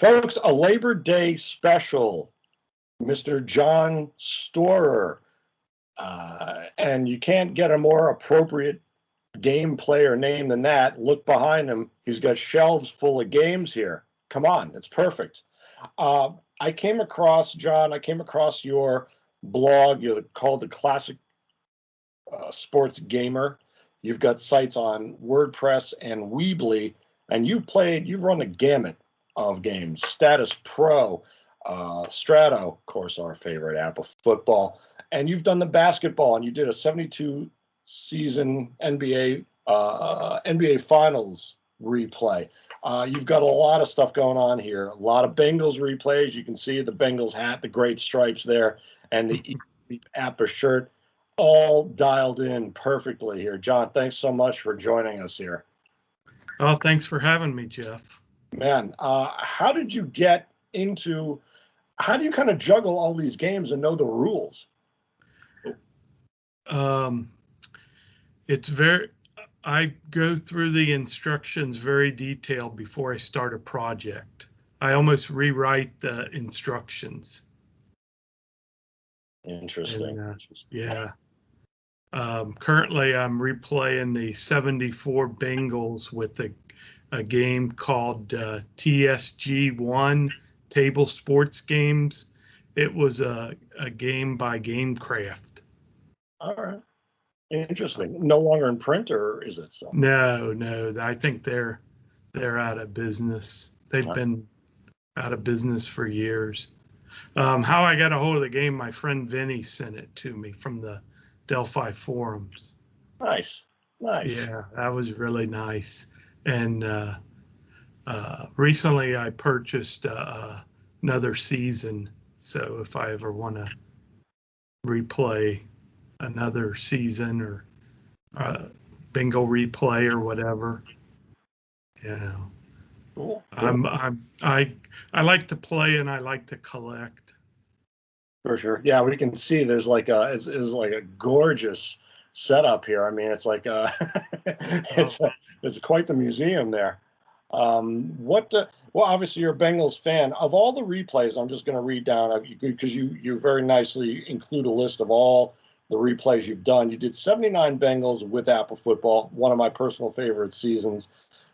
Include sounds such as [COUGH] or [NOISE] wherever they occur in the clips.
Folks, a Labor Day special. Mr. John Storer. Uh, and you can't get a more appropriate game player name than that. Look behind him. He's got shelves full of games here. Come on, it's perfect. Uh, I came across, John, I came across your blog You're called the Classic uh, Sports Gamer. You've got sites on WordPress and Weebly, and you've played, you've run the gamut of games. Statis Pro, uh, Strato, of course, our favorite APBA football, and you've done the basketball, and you did a 72 season NBA uh, NBA Finals replay. Uh, you've got a lot of stuff going on here. A lot of Bengals replays. You can see the Bengals hat, the great stripes there, and the [LAUGHS] APBA shirt, all dialed in perfectly here. John, thanks so much for joining us here. Oh, thanks for having me, Jeff. Man, uh, how did you get into? How do you kind of juggle all these games and know the rules? Um, it's very. I go through the instructions very detailed before I start a project. I almost rewrite the instructions. Interesting. And, uh, yeah. Um, currently, I'm replaying the 74 Bengals with a, a game called uh, TSG1 Table Sports Games. It was a, a game by GameCraft. All right. Interesting. No longer in print, or is it so? No, no. I think they're they're out of business. They've right. been out of business for years. Um, how I got a hold of the game, my friend Vinny sent it to me from the Delphi forums. Nice, nice. Yeah, that was really nice. And uh, uh, recently, I purchased uh, uh another season. So if I ever want to replay another season or uh, bingo replay or whatever, you know, cool. I'm I'm I I like to play and I like to collect. For sure. Yeah, we can see there's like a is like a gorgeous setup here. I mean, it's like uh [LAUGHS] it's a, it's quite the museum there. Um, what? Uh, well, obviously you're a Bengals fan. Of all the replays, I'm just going to read down because you you very nicely include a list of all the replays you've done. You did 79 Bengals with APBA Football, one of my personal favorite seasons.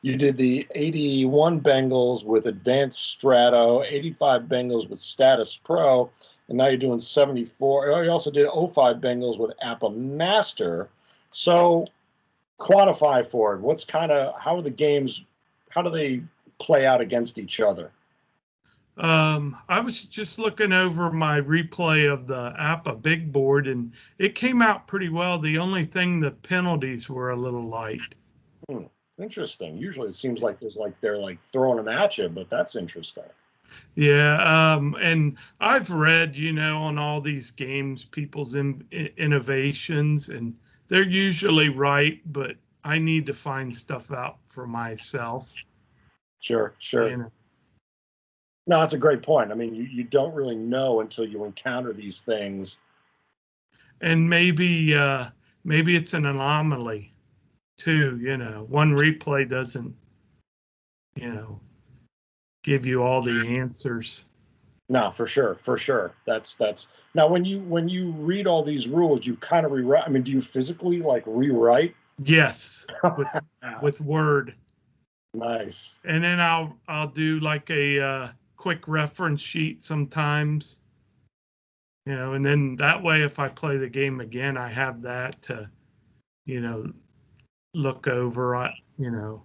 You did the 81 Bengals with Advanced Strato, 85 Bengals with Statis Pro, and now you're doing 74. Oh, you also did 05 Bengals with APBA Master. So quantify for it. What's kind of how are the games? How do they play out against each other? Um, I was just looking over my replay of the APBA big board, and it came out pretty well. The only thing, the penalties were a little light. Interesting. Usually, it seems like there's like they're like throwing them at you, but that's interesting. Yeah, um, and I've read, you know, on all these games, people's in, in, innovations, and they're usually right, but I need to find stuff out for myself. Sure, sure. You know. No, that's a great point. I mean, you, you don't really know until you encounter these things. And maybe uh, maybe it's an anomaly too. You know, one replay doesn't, you know, give you all the answers. No, for sure, for sure. That's that's now when you when you read all these rules, you kind of rewrite. I mean, do you physically like rewrite? Yes, [LAUGHS] with with Word. Nice. And then I'll I'll do like a uh, quick reference sheet sometimes. You know, and then that way, if I play the game again, I have that to, you know, look over. You know,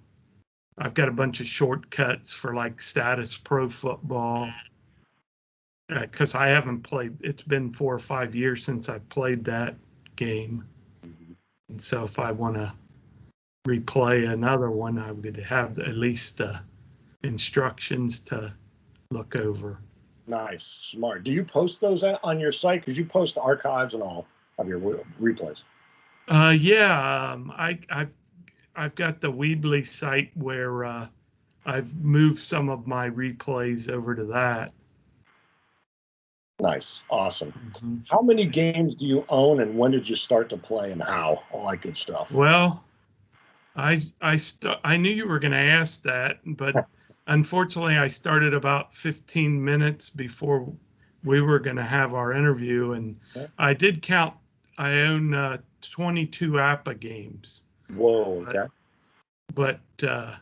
I've got a bunch of shortcuts for like Statis Pro football because uh, I haven't played. It's been four or five years since I played that game, and so if I want to replay another one, I would have at least the instructions to look over. Nice, smart. Do you post those on your site? Because you post archives and all of your replays. Uh, yeah, um, I, I've I've got the Weebly site where uh, I've moved some of my replays over to that. Nice, awesome. Mm-hmm. How many games do you own, and when did you start to play, and how? All that good stuff. Well, I I st- I knew you were going to ask that, but [LAUGHS] unfortunately, I started about 15 minutes before we were going to have our interview, and Okay. I did count. I own uh, 22 APBA games, Whoa, okay. but uh,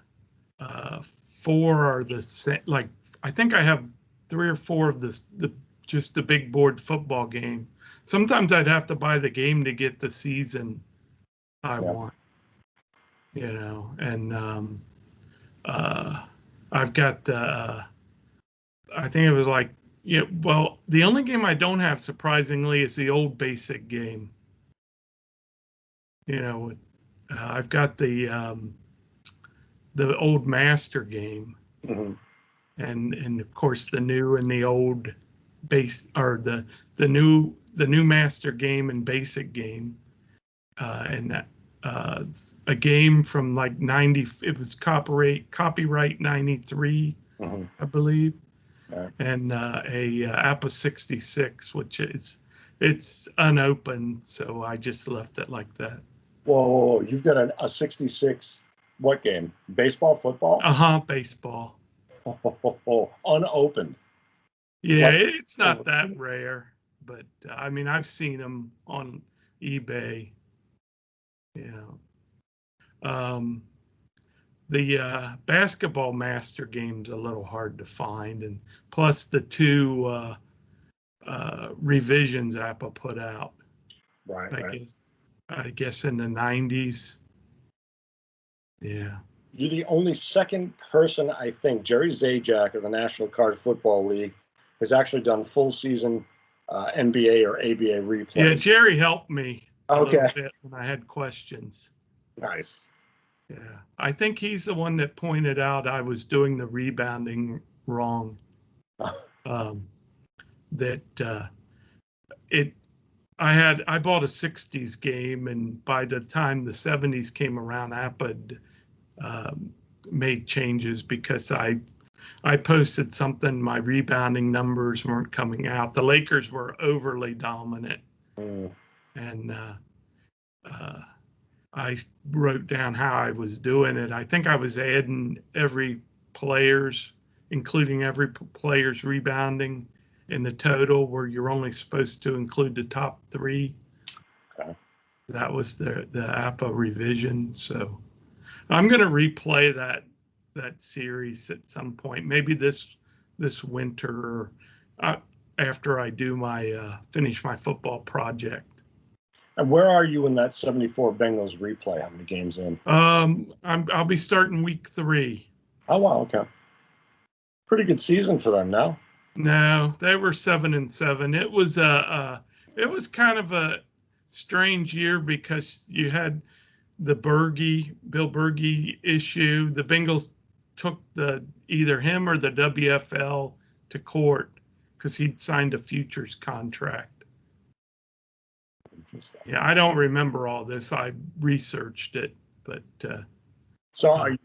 uh, four are the same. Like I think I have three or four of the the just the big board football game. Sometimes I'd have to buy the game to get the season I Yeah. want. You know, and um, uh, I've got the. Uh, I think it was like yeah. Well, the only game I don't have, surprisingly, is the old basic game. You know, uh, I've got the um, the old master game, Mhm. and and of course the new and the old base or the the new the new master game and basic game, uh, and uh, a game from like ninety. It was copyright copyright ninety three, Mhm. I believe, Right. and uh, a uh, APBA sixty six, which is it's unopened, so I just left it like that. Whoa, whoa, whoa, you've got a, a 66, what game? Baseball, football? Uh huh. Baseball. [LAUGHS] Unopened. Yeah, What- it's not Oh. that rare, but uh, I mean, I've seen them on eBay. Yeah. um, the uh, basketball master game's a little hard to find, and plus the two uh, uh, revisions APBA put out, Right, I right. I guess in the '90s. Yeah. You're the only second person, I think, Jerry Zajac of the National Card Football League has actually done full season uh, NBA or ABA replays. Yeah, Jerry helped me Okay. when I had questions. Nice. Yeah, I think he's the one that pointed out I was doing the rebounding wrong. [LAUGHS] Um, that uh, it, I had I bought a '60s game, and by the time the '70s came around, APBA had, um, made changes because I I posted something. My rebounding numbers weren't coming out. The Lakers were overly dominant Mm, and uh, uh, I wrote down how I was doing it. I think I was adding every player's, including every p- player's rebounding in the total, where you're only supposed to include the top three. Okay. That was the the APBA revision. So I'm going to replay that that series at some point, maybe this this winter or uh, after I do my uh, finish my football project. And where are you in that 74 Bengals replay? How many games in? Um, I'm I'll be starting week three. Oh, wow. Okay. Pretty good season for them now. No, they were seven and seven. It was a, uh it was kind of a strange year because you had the Bergey, Bill Bergey issue. The Bengals took the either him or the WFL to court because he'd signed a futures contract. Interesting. Yeah, I don't remember all this. I researched it, but uh, So are you,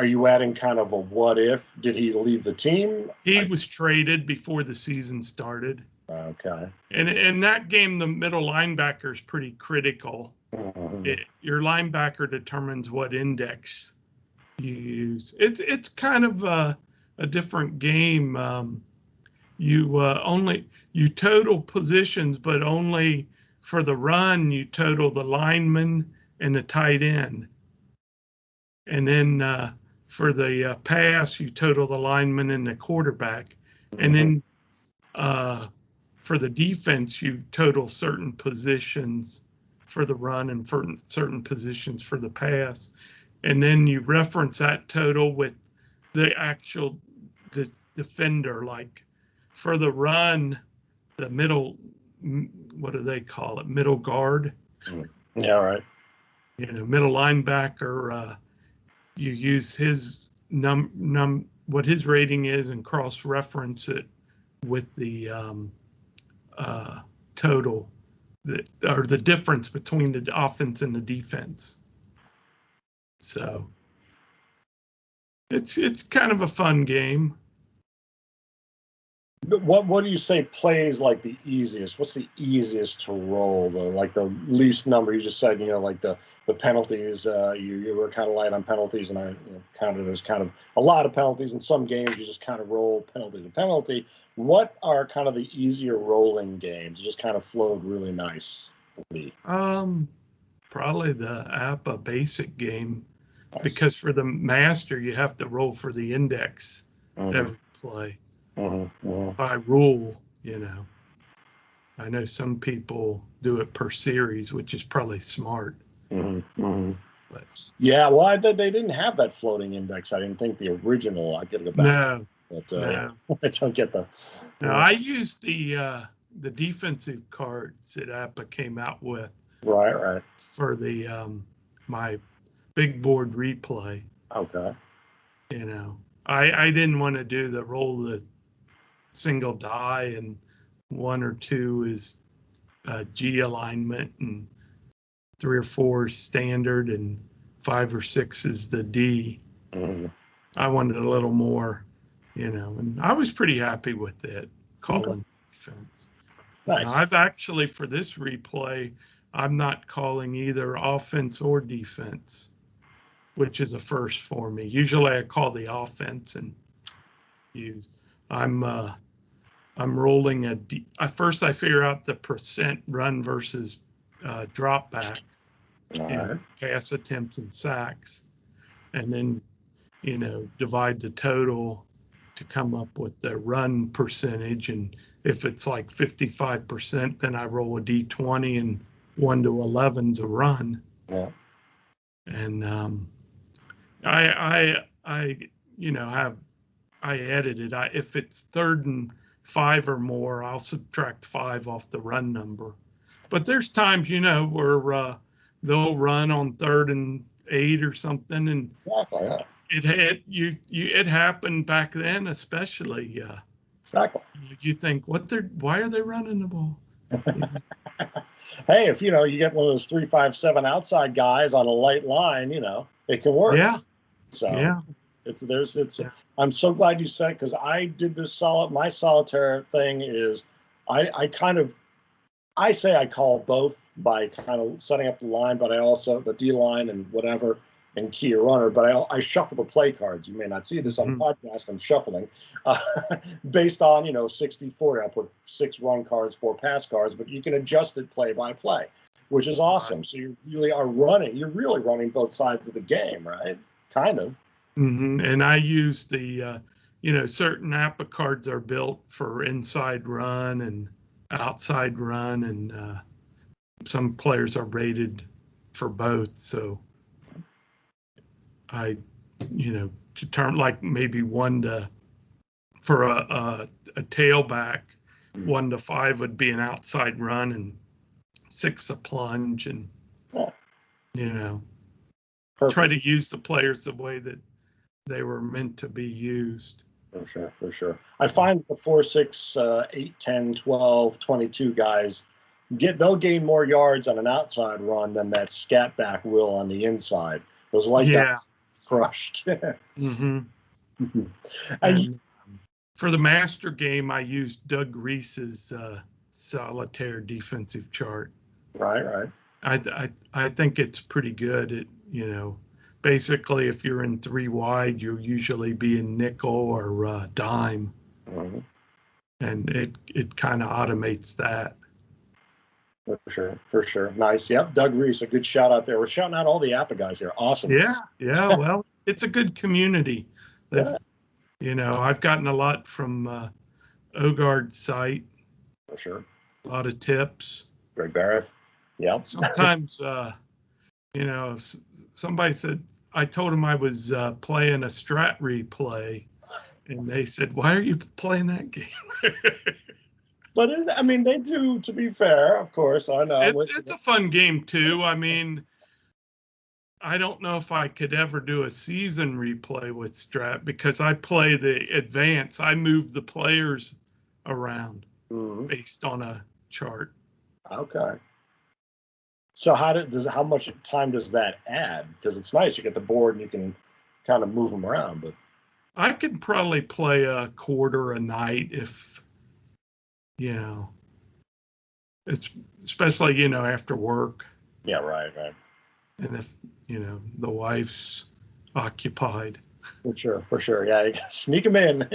are you adding kind of a what if? Did he leave the team? he was traded before the season started. Okay. And in that game, the middle linebacker is pretty critical. Mhm. It, your linebacker determines what index you use. It's it's kind of a, a different game. Um, you uh, only you total positions, but only for the run you total the lineman and the tight end, and then uh, for the uh, pass you total the lineman and the quarterback, and then uh, for the defense you total certain positions for the run and for certain positions for the pass. And then you reference that total with the actual the defender. Like for the run, the middle, what do they call it? Middle guard, Yeah, all right. you know, middle linebacker. Uh, you use his num num what his rating is and cross reference it with the um, uh, total the, or the difference between the offense and the defense. So it's it's kind of a fun game. What what do you say plays like the easiest? What's the easiest to roll? The like the least number you just said. You know, like the the penalties. Uh, you you were kind of light on penalties, and I you know, counted as kind of a lot of penalties. In some games, you just kind of roll penalty to penalty. What are kind of the easier rolling games? Just kind of flowed really nice. Um, probably the APBA basic game because for the master you have to roll for the index Mhm, every play mhm, mhm. by rule. You know, I know some people do it per series, which is probably smart. Mhm, mhm. But Yeah, well, I, they they didn't have that floating index. I didn't think the original. I gotta go back, no, but uh, no, [LAUGHS] I don't get the. no. I used the uh, the defensive cards that APBA came out with Right, right. for the um, my big board replay. Okay. you know i i didn't want to do the roll the single die and one or two is uh, g alignment and three or four is standard and five or six is the d Mhm. i wanted a little more you know and i was pretty happy with it calling defense Nice. Now, i've actually for this replay i'm not calling either offense or defense which is a first for me usually i call the offense and use i'm uh i'm rolling a D, I, first i figure out the percent run versus uh dropbacks you know, pass attempts and sacks, and then, you know, divide the total to come up with the run percentage. And if it's like 55%, then I roll a d20 and 1 to 11's a run. Yeah. And um, I, I, I, you know, have, I edited, I, if it's third and five or more, I'll subtract five off the run number. But there's times, you know, where, uh, they'll run on third and eight or something and Exactly. Yeah. it had you you it happened back then especially uh Exactly. you think what they're why are they running the ball [LAUGHS] Hey, if you know you get one of those three, five, seven outside guys on a light line, you know it can work. yeah So yeah it's there's it's. Yeah. I'm so glad you said because I did this solid. My solitaire thing is, I I kind of, I say I call both by kind of setting up the line, but I also the D line and whatever and key or runner. But I I shuffle the play cards. You may not see this on the podcast. I'm shuffling, uh, [LAUGHS] based on you know 60 40. I put six run cards, four pass cards, but you can adjust it play by play, which is awesome. So you really are running. You're really running both sides of the game, right? Kind of. Hmm and i use the uh you know certain APBA cards are built for inside run and outside run and uh some players are rated for both so i you know to term like maybe one to for a a, a tailback Mm. one to five would be an outside run and six a plunge and Yeah. you know Perfect. try to use the players the way that they were meant to be used For sure, for sure. I find the 4, 6, uh, 8, 10, 12, 22 guys get they'll gain more yards on an outside run than that scat back will on the inside. Those like that yeah [LAUGHS] crushed. [LAUGHS] hmm and And um, for the master game, I used Doug Reese's uh, solitaire defensive chart. right, right. I, I I think it's pretty good. It you know, basically, if you're in three wide, you'll usually be in nickel or uh, dime, Mhm. and it it kind of automates that. For sure, for sure. Nice. Yep. Doug Reese, a good shout out there. We're shouting out all the APBA guys here. Awesome. Yeah, yeah. Well, it's a good community. [LAUGHS] Yeah. You know, I've gotten a lot from uh, Ogard's site, For sure. a lot of tips. Greg Barrett. Yep. sometimes uh you know somebody said i told them i was uh playing a strat replay and they said why are you playing that game [LAUGHS] But it, I mean, they do. To be fair, of course, I know. it's, it's a fun game too i mean i don't know if i could ever do a season replay with strat because i play the advance i move the players around Mhm. based on a chart Okay. So how did, does how much time does that add? Because it's nice you get the board and you can kind of move them around. But I could probably play a quarter a night if you know, it's especially you know after work, Yeah, right, right. and if you know the wife's occupied. For sure, for sure. Yeah, you [LAUGHS] sneak them in.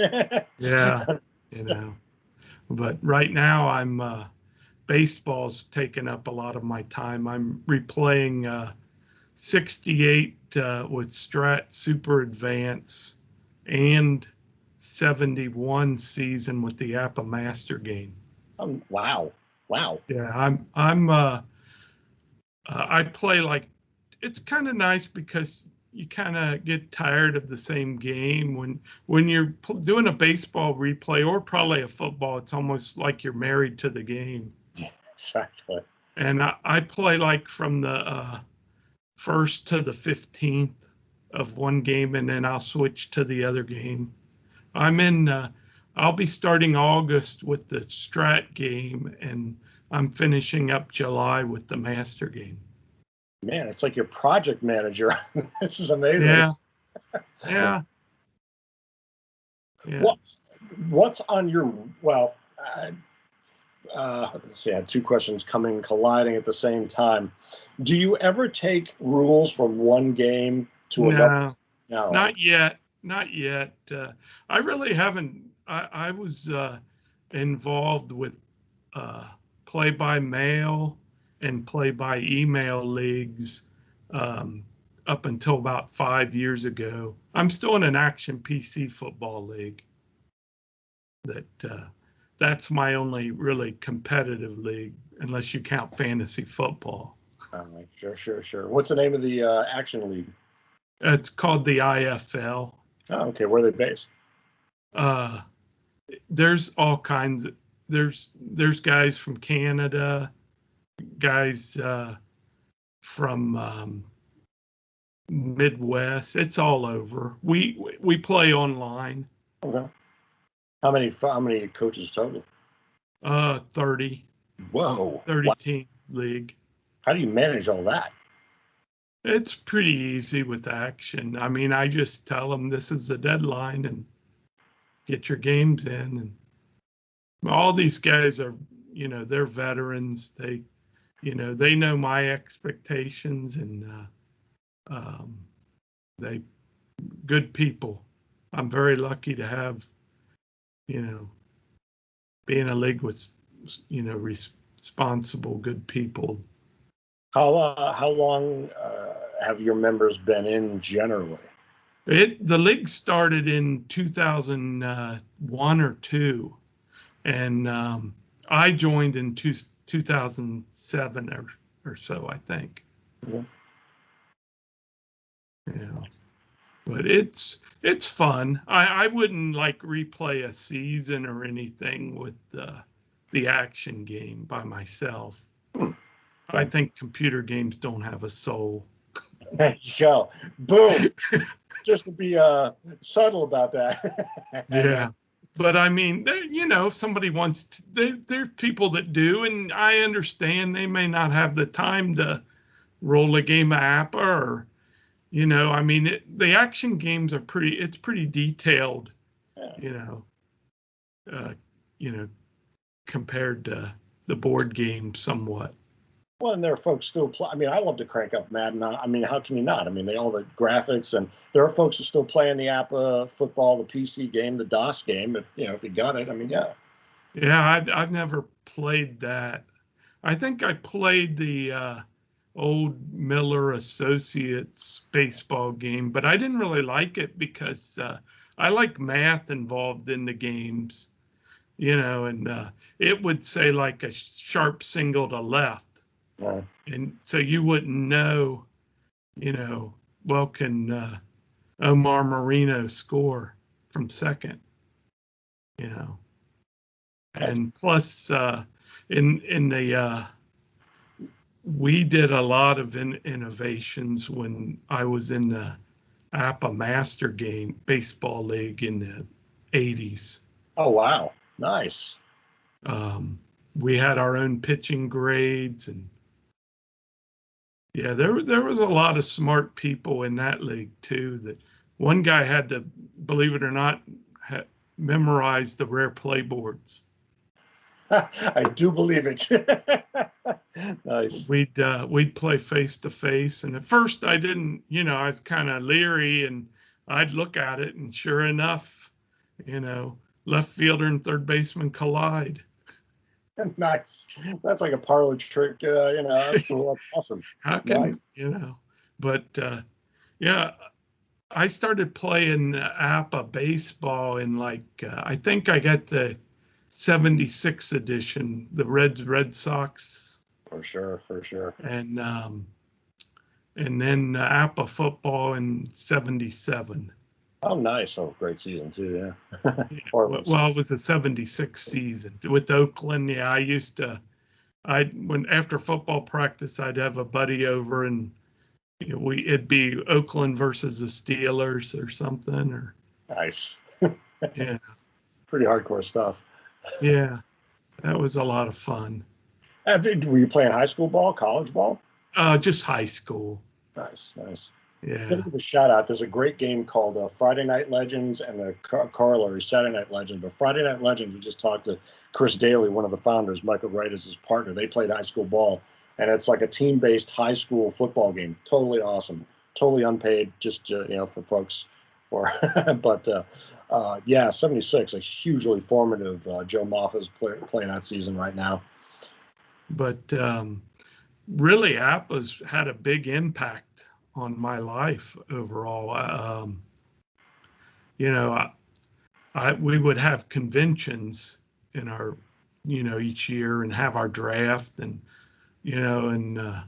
Yeah, [LAUGHS] you know. But right now, I'm uh, baseball's taken up a lot of my time. I'm replaying uh, 68 uh, with Strat Super Advance and 71 season with the APBA Master game. Um, wow, wow. Yeah, I'm I'm uh, uh I play like it's kind of nice because you kind of get tired of the same game when when you're doing a baseball replay or probably a football it's almost like you're married to the game Exactly. and i, I play like from the uh, first to the 15th of one game and then i'll switch to the other game i'm in uh, i'll be starting august with the strat game and i'm finishing up july with the master game Man, it's like your project manager. [LAUGHS] this is amazing. Yeah. Yeah. [LAUGHS] Yeah. What- What's on your well? Uh, uh, let's see. I had two questions coming colliding at the same time. Do you ever take rules from one game to another? No, No. not yet. Not yet. Uh, I really haven't. I, I was uh, involved with uh, play by mail and play by email leagues um, up until about five years ago. I'm still in an action PC football league. That uh, that's my only really competitive league, unless you count fantasy football. Uh, sure, sure, sure. What's the name of the uh, action league? It's called the IFL. Oh, okay. Where are they based? uh there's all kinds of, there's there's guys from canada guys uh from um midwest it's all over we we- we play online Okay. How many? How many coaches total? uh 30 Whoa. 30 Wow. team league How do you manage all that? it's pretty easy with action i mean i just tell them this is the deadline and get your games in and all these guys are you know they're veterans they you know they know my expectations and uh, um, they good people i'm very lucky to have you know be in a league with you know responsible good people How uh, how long uh, have your members been in generally? It the league started in 2001 or two, and um, I joined in two, 2007 or, or so, I think. Yeah. Yeah, but it's it's fun. I I wouldn't like replay a season or anything with the the action game by myself. Hmm. I think computer games don't have a soul. [LAUGHS] There you go. Boom. [LAUGHS] Just to be uh, subtle about that. [LAUGHS] Yeah. But I mean, you know, if somebody wants to, there, there's people that do, and I understand they may not have the time to roll a game of APBA or, you know, I mean, it, the action games are pretty, it's pretty detailed, Yeah. you know, uh, you know, compared to the board game somewhat. Well, and there are folks still play. I mean, I love to crank up Madden. I mean, how can you not? I mean, they all the graphics, and there are folks who still playing the APBA football, the PC game, the DOS game. If you know, if you got it, I mean, yeah. Yeah, I've, I've never played that. I think I played the uh, old Miller Associates baseball game, but I didn't really like it because uh, I like math involved in the games, you know, and uh, it would say like a sharp single to left. yeah. And so you wouldn't know, you know, well, can uh, Omar Moreno score from second? You know, and plus, uh, in in the uh, we did a lot of in, innovations when I was in the APBA Master Game Baseball League in the '80s. Oh wow, nice. Um, we had our own pitching grades and yeah, there there was a lot of smart people in that league too. That one guy had to, believe it or not, ha- memorize the rare play boards. [LAUGHS] I do believe it. [LAUGHS] nice. We'd uh, we'd play face to face, and at first I didn't, you know, I was kind of leery, and I'd look at it, and sure enough, you know, left fielder and third baseman collide. [LAUGHS] nice. That's like a parlor trick. Uh, you know, that's cool. That's awesome. How can Nice. you know? But uh, yeah, I started playing APBA baseball in like uh, I think I got the '76 edition, the Reds Red Sox, For sure. For sure. and um, and then uh, APBA football in '77. Oh, nice. Oh, great season too. Yeah. [LAUGHS] Well, well, it was a '76 season with Oakland. Yeah, I used to. I when after football practice, I'd have a buddy over and you know, we it'd be Oakland versus the Steelers or something or nice. [LAUGHS] yeah Pretty hardcore stuff. Yeah that was a lot of fun. Did- Were you playing high school ball, college ball? Uh, just high school. Nice, nice. Yeah. Give a shout out. There's a great game called uh, Friday Night Legends and the car- corollary Saturday Night Legends. But Friday Night Legends, we just talked to Chris Daly, one of the founders. Michael Wright is his partner. They played high school ball, and it's like a team-based high school football game. Totally awesome. Totally unpaid, just uh, you know for folks. For [LAUGHS] but uh, uh, yeah, 76, a hugely formative. Uh, Joe Moffa's play, playing that season right now. but um, really APBA's had a big impact on my life overall. Um, you know, I, I we would have conventions in our, you know, each year and have our draft and, you know, and uh,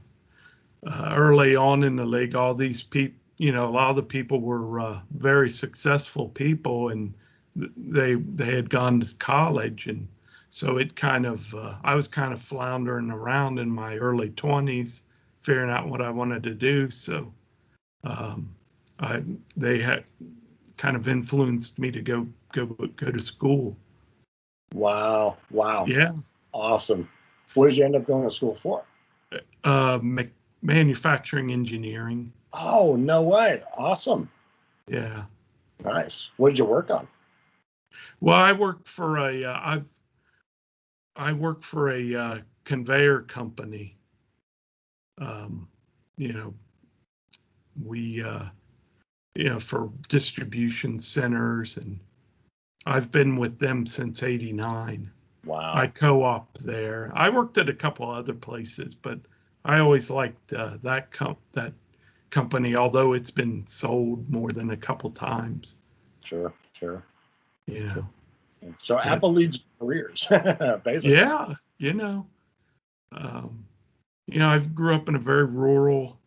uh, early on in the league, all these people, you know, a lot of the people were uh, very successful people and they they had gone to college and so it kind of uh, i was kind of floundering around in my early 20s figuring out what i wanted to do. So um, i they had kind of influenced me to go go go to school. Wow, wow, yeah. Awesome. What did you end up going to school for? uh ma- manufacturing engineering Oh, no way. Awesome. yeah Nice. What did you work on? well i work for a uh, i've i worked for a uh, conveyor company um you know we uh you know for distribution centers and i've been with them since 89 Wow. i co-op there i worked at a couple other places but i always liked uh, that com- that company although it's been sold more than a couple times sure, sure. you know So Yeah. APBA leads careers, [LAUGHS] basically. yeah you know um you know i grew up in a very rural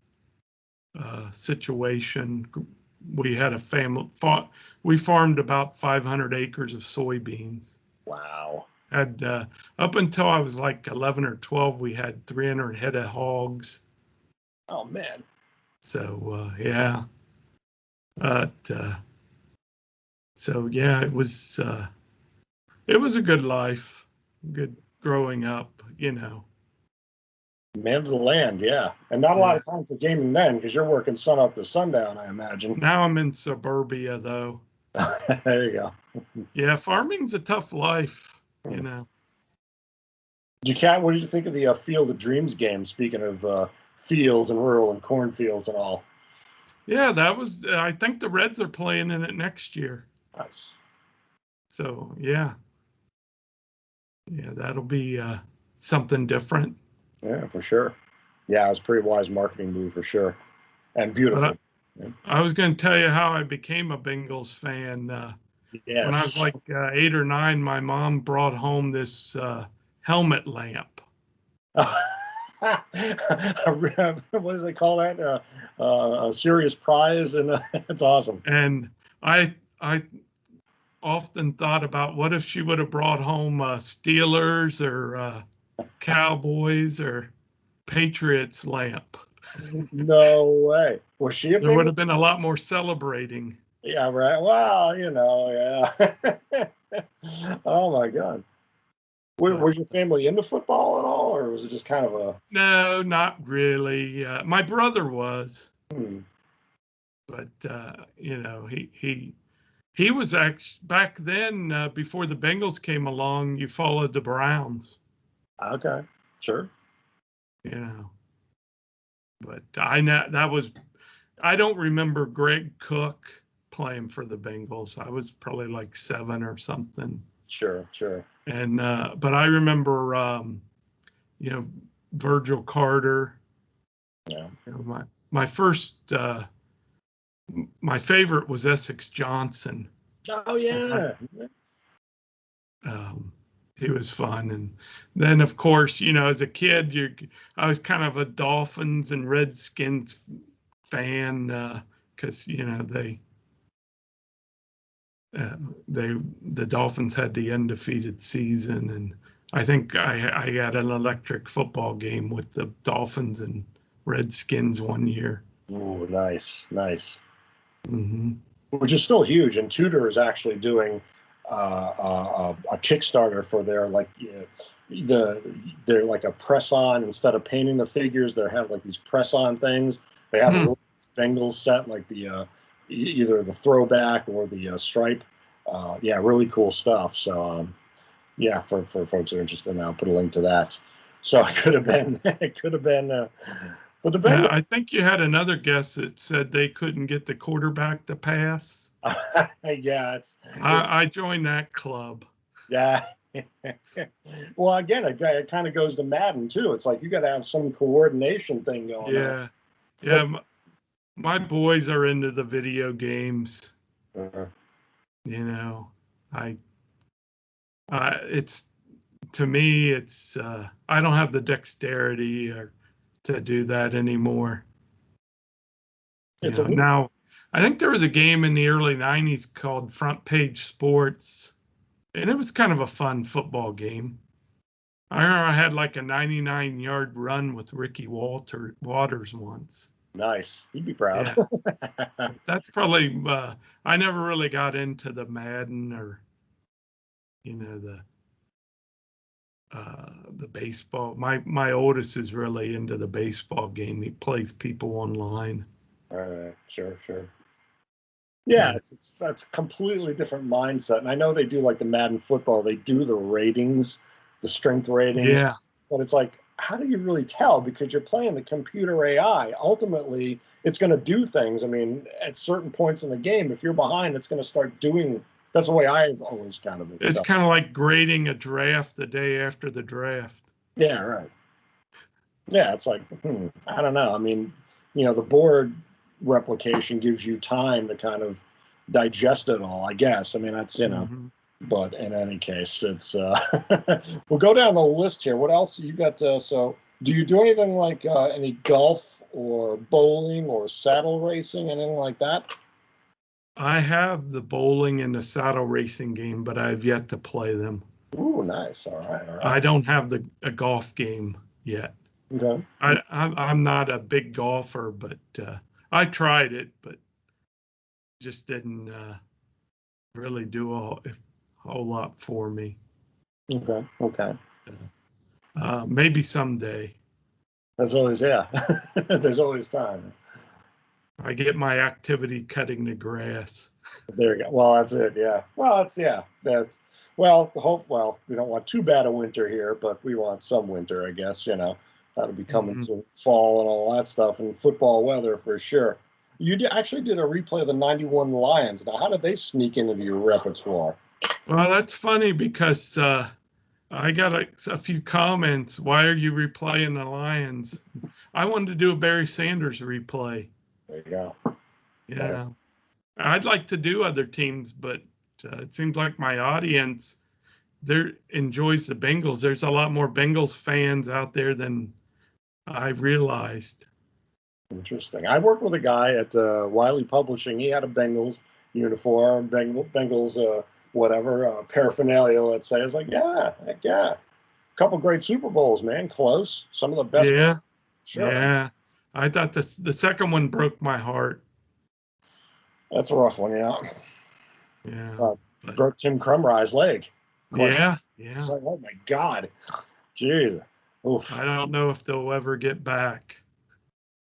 uh situation we had a family fa- we farmed about 500 acres of soybeans Wow. had uh, up until i was like 11 or 12 we had 300 head of hogs Oh man. So uh yeah but uh so yeah it was uh it was a good life good growing up you know Man of the land, yeah. And not a lot of time for gaming then because you're working sun up to sundown, I imagine. now i'm in suburbia though [LAUGHS] there you go. yeah farming's a tough life you know Did you cat what did you think of the uh, Field of Dreams game? Speaking of uh, fields and rural and cornfields and all. yeah that was i think the reds are playing in it next year Nice. so yeah yeah that'll be uh something different Yeah, for sure. Yeah, it was a pretty wise marketing move for sure. And beautiful. i was going to tell you how i became a bengals fan uh yes. when I was like uh, eight or nine, my mom brought home this uh, helmet lamp. [LAUGHS] [LAUGHS] what does they call that? Uh, uh, a serious prize, and uh, [LAUGHS] it's awesome. And I, I often thought about what if she would have brought home uh, Steelers or uh, Cowboys or Patriots lamp. [LAUGHS] No way. Was she There would have been a lot more celebrating. Yeah, right. Well, you know, yeah. oh my God. Was, was your family into football at all, or was it just kind of a? No, not really. Uh, my brother was, Hmm, but uh, you know, he he He was actually back then uh, before the Bengals came along. You followed the Browns, Okay, sure. you know. But I know that was. I don't remember Greg Cook playing for the Bengals. I was probably like seven or something. Sure, sure. And uh, but I remember, um, you know, Virgil Carter. Yeah. You know, my my first, uh, my favorite was Essex Johnson. Oh yeah. um, he was fun and then of course you know as a kid you i was kind of a dolphins and redskins fan because you know they uh, they the dolphins had the undefeated season and i think i i had an electric football game with the dolphins and redskins one year Ooh, nice, nice. hmm Which is still huge. And Tudor is actually doing uh, uh, a Kickstarter for their like uh, the they're like a press on instead of painting the figures. They have like these press on things. They have Hmm. a little Bengals set like the uh, either the throwback or the uh, stripe. Uh, yeah, really cool stuff. So um, yeah, for for folks that are interested, I'll put a link to that. So [LAUGHS] it could have been it could have been. Uh, but the Bengals. i think you had another guest that said they couldn't get the quarterback to pass [LAUGHS] yeah, it's i, I joined that club yeah. [LAUGHS] well, again, it, it kind of goes to Madden too. It's like you got to have some coordination thing going on. Yeah, yeah. My, boys are into the video games. Uh, You know, I, I it's to me, it's uh, I don't have the dexterity or to do that anymore. It's a know, weird- now, I think there was a game in the early '90s called Front Page Sports, and it was kind of a fun football game. I remember I had like a 99 yard run with Ricky Walter Watters once. Nice. You'd be proud. [LAUGHS] That's probably uh, I never really got into the Madden or you know the uh, the baseball. My my oldest is really into the baseball game. He plays people online. All right, sure, sure. Yeah, Yeah. it's, it's that's a completely different mindset. And I know they do like the Madden football. They do the ratings, the strength ratings. Yeah, but it's like how do you really tell? Because you're playing the computer ai ultimately it's going to do things. I mean at certain points in the game if you're behind it's going to start doing that's the way i always kind of it's kind of like grading a draft the day after the draft. yeah right. Yeah it's like hmm, i don't know. I mean you know the board replication gives you time to kind of digest it all i guess. I mean that's you know. Mhm. But in any case, it's uh, [LAUGHS] we'll go down the list here. What else you got? Uh, so, do you do anything like uh, any golf or bowling or saddle racing, anything like that? I have the bowling and the saddle racing game, but I've yet to play them. Ooh, nice. All right, all right. I don't have the a golf game yet. Okay. I, I'm I'm not a big golfer, but uh, I tried it, but just didn't uh, really do a, a whole lot for me. Okay. Okay. Uh, maybe someday There's always yeah. [LAUGHS] There's always time. I get my activity cutting the grass. There you go. Well, that's it. Yeah. Well, that's yeah. That's well. Hope. Well, we don't want too bad a winter here, but we want some winter, I guess. You know, that'll be coming Mhm. soon. Fall and all that stuff, and football weather for sure. You did, actually did a replay of the '91 Lions. Now, how did they sneak into your repertoire? Well, that's funny because uh, I got a, a few comments. Why are you replaying the Lions? I wanted to do a Barry Sanders replay. There you go. Yeah. I'd like to do other teams, but uh, it seems like my audience there enjoys the Bengals. There's a lot more Bengals fans out there than I realized. Interesting. I worked with a guy at uh, Wiley Publishing. He had a Bengals uniform, Bengal, Bengals, uh, whatever uh, paraphernalia. Let's say. I was like, yeah, heck yeah. A couple great Super Bowls, man. Close. Some of the best. yeah, Sure. yeah. I thought this the second one broke my heart. That's a rough one. Yeah. Yeah, Uh, Broke Tim Krumrie's leg. yeah, yeah. It's like, oh my God. Jeez. Oof. I don't know if they'll ever get back.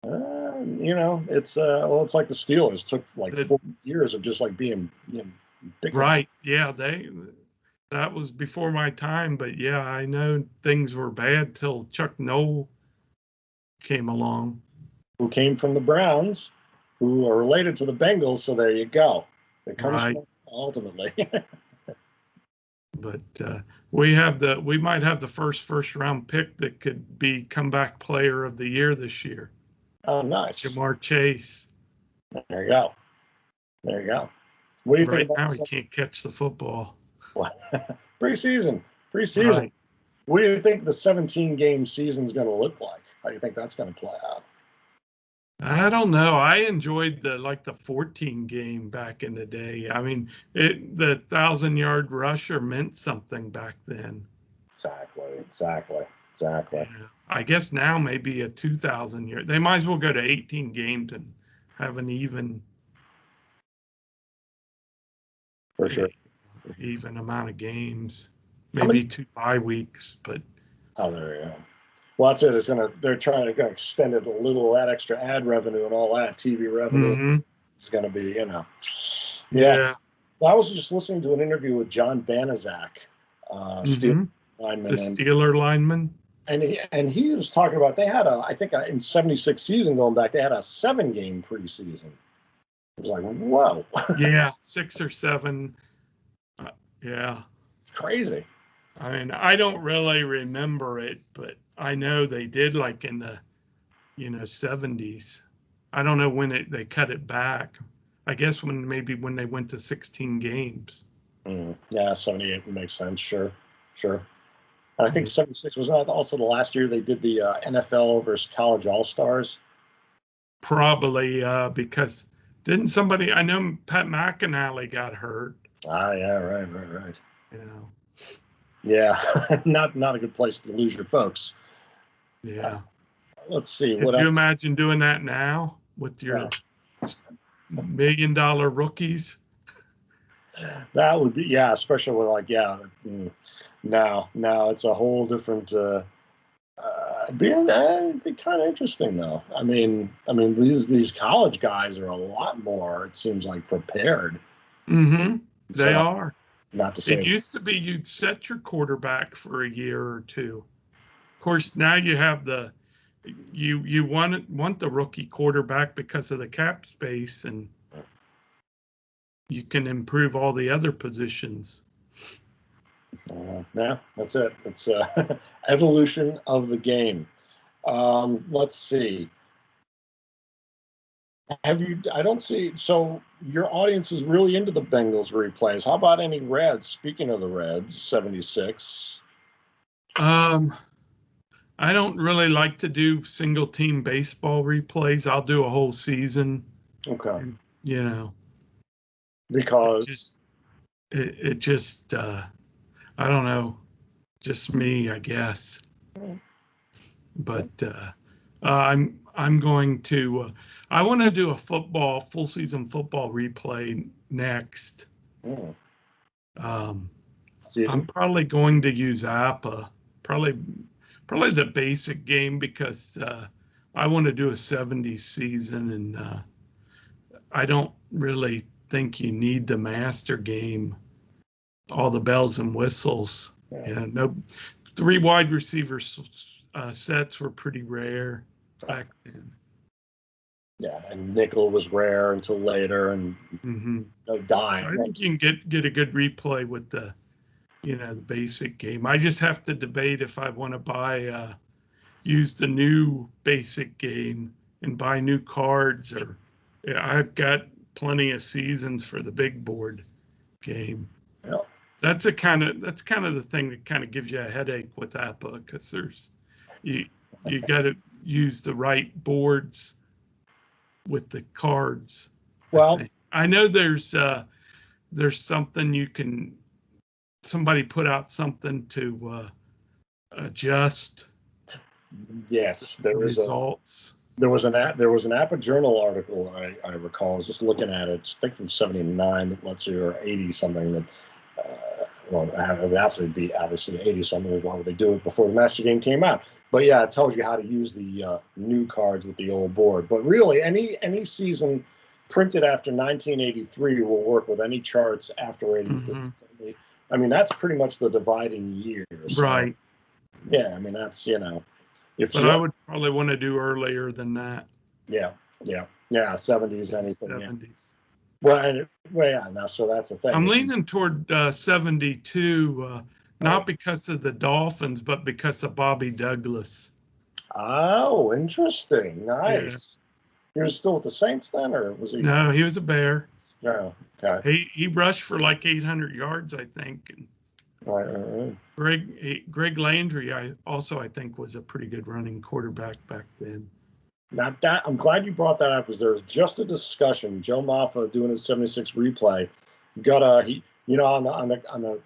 Uh, you know, it's uh, well, it's like the Steelers took like The- four years of just like being you know, Big- Right. Yeah, they that was before my time, but yeah, I know things were bad till Chuck Noll came along. Who came from the Browns, who are related to the Bengals. So there you go. It comes Right. from, ultimately. [LAUGHS] But uh, we have the we might have the first first round pick that could be comeback player of the year this year. oh, nice. Ja'Marr Chase. There you go. There you go. What do you Right think now he can't catch the football. [LAUGHS] preseason? Preseason. Right. What do you think the 17 game season is going to look like? How do you think that's going to play out? I don't know. I enjoyed the like the 14 game back in the day. I mean, it the thousand yard rusher meant something back then. Exactly. Exactly. Exactly. Yeah. I guess now maybe a 2,000 year. They might as well go to 18 games and have an even For sure. even amount of games. Maybe many- two bye weeks, but Oh, there you go. Well, that's it. It's gonna. They're trying to extend it a little. That extra ad revenue and all that TV revenue Mhm. is going to be, you know. Yeah. yeah, I was just listening to an interview with John Banaszak, uh, Steel mhm. lineman, the and, Steeler lineman. and he and he was talking about they had a. I think uh, in '76 season going back, they had a seven game preseason. It was like, whoa, Yeah, [LAUGHS] six or seven. Uh, yeah. crazy. I mean, I don't really remember it, but I know they did like in the, you know, 70s. I don't know when it, they cut it back. I guess when maybe when they went to 16 games. Mm, yeah, 78 makes sense. Sure, sure. And I think 76 was not also the last year they did the uh, NFL versus college all stars. Probably uh, because didn't somebody, I know Pat McInally got hurt, Ah, yeah, right, right, right. you know. Yeah, [LAUGHS] not not a good place to lose your folks. Yeah. Let's see Could what you else. imagine doing that now with your million dollar rookies? That would be yeah, especially with like yeah. mm, Now now it's a whole different. Uh, uh, being that'd be kind of interesting though. I mean I mean these these college guys are a lot more. It seems like prepared. Mm-hmm. They So, are. Not to say It used to be you'd set your quarterback for a year or two. Of course, now you have the you you want want the rookie quarterback because of the cap space and you can improve all the other positions. Uh, yeah, that's it. It's uh, [LAUGHS] evolution of the game. Um, let's see. Have you? I don't see. So your audience is really into the Bengals replays. How about any Reds? Speaking of the Reds, seventy six. Um I don't really like to do single team baseball replays. I'll do a whole season, Okay, you know. because just it, it just uh i don't know. Just me i guess. But uh, uh i'm i'm going to uh, i want to do a football full season football replay next. Mm, um i'm probably going to use APBA. Probably probably the basic game because uh i want to do a 70s season and uh i don't really think you need the master game all the bells and whistles. Yeah. know no three wide receiver uh, sets were pretty rare back then. Yeah, and nickel was rare until later, and hmm no so i think you can get get a good replay with the you know the basic game. I just have to debate if i want to buy uh use the new basic game and buy new cards or yeah, i've got plenty of seasons for the big board game. Yeah. That's a kind of that's kind of the thing that kind of gives you a headache with APBA because there's you you got to use the right boards with the cards Well. I know there's uh there's something you can somebody put out something to uh adjust yes, the there is a results. There was an app, there was an APBA Journal article I, I recall. I was just looking at it. I think from '79 let's you or '80 something that. Uh, well, it would absolutely be obviously '80 something. Why would they do it before the Master Game came out? But yeah, it tells you how to use the uh, new cards with the old board. But really, any any season printed after 1983 will work with any charts after 83. Mhm. I mean, that's pretty much the dividing year. so, Right. Yeah, I mean, that's, you know, if But I would probably want to do earlier than that. yeah, yeah, yeah, 70s, anything. Yeah. Well, well, yeah, now, so that's the thing. I'm leaning toward uh, seventy-two, uh, Oh. not because of the Dolphins, but because of Bobby Douglas. Oh, interesting. Nice. He was still with the Saints then, or was he? No, he was a Bear. No. Okay. He he rushed for like 800 yards, I think. And right, all right. Greg Greg Landry, I also I think was a pretty good running quarterback back then. Now that I'm glad you brought that up because there's just a discussion. Joe Maffa doing his 76 replay got a he you know on the on the on the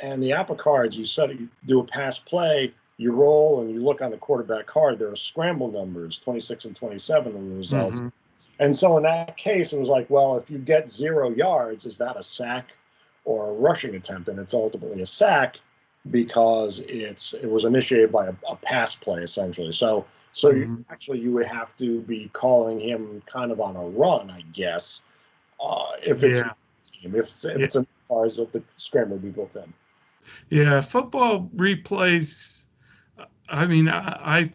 and the APBA cards you said you do a pass play, you roll and you look on the quarterback card, there are scramble numbers 26 and 27 in the results. Mhm. And so in that case, it was like, well, if you get zero yards, is that a sack or a rushing attempt? And it's ultimately a sack because it's it was initiated by a, a pass play essentially. So so you, Mhm. actually you would have to be calling him kind of on a run, I guess. Uh, if it's Yeah. if it's, if it's in cars, the scramble would be built in. Yeah, football replays. I mean, I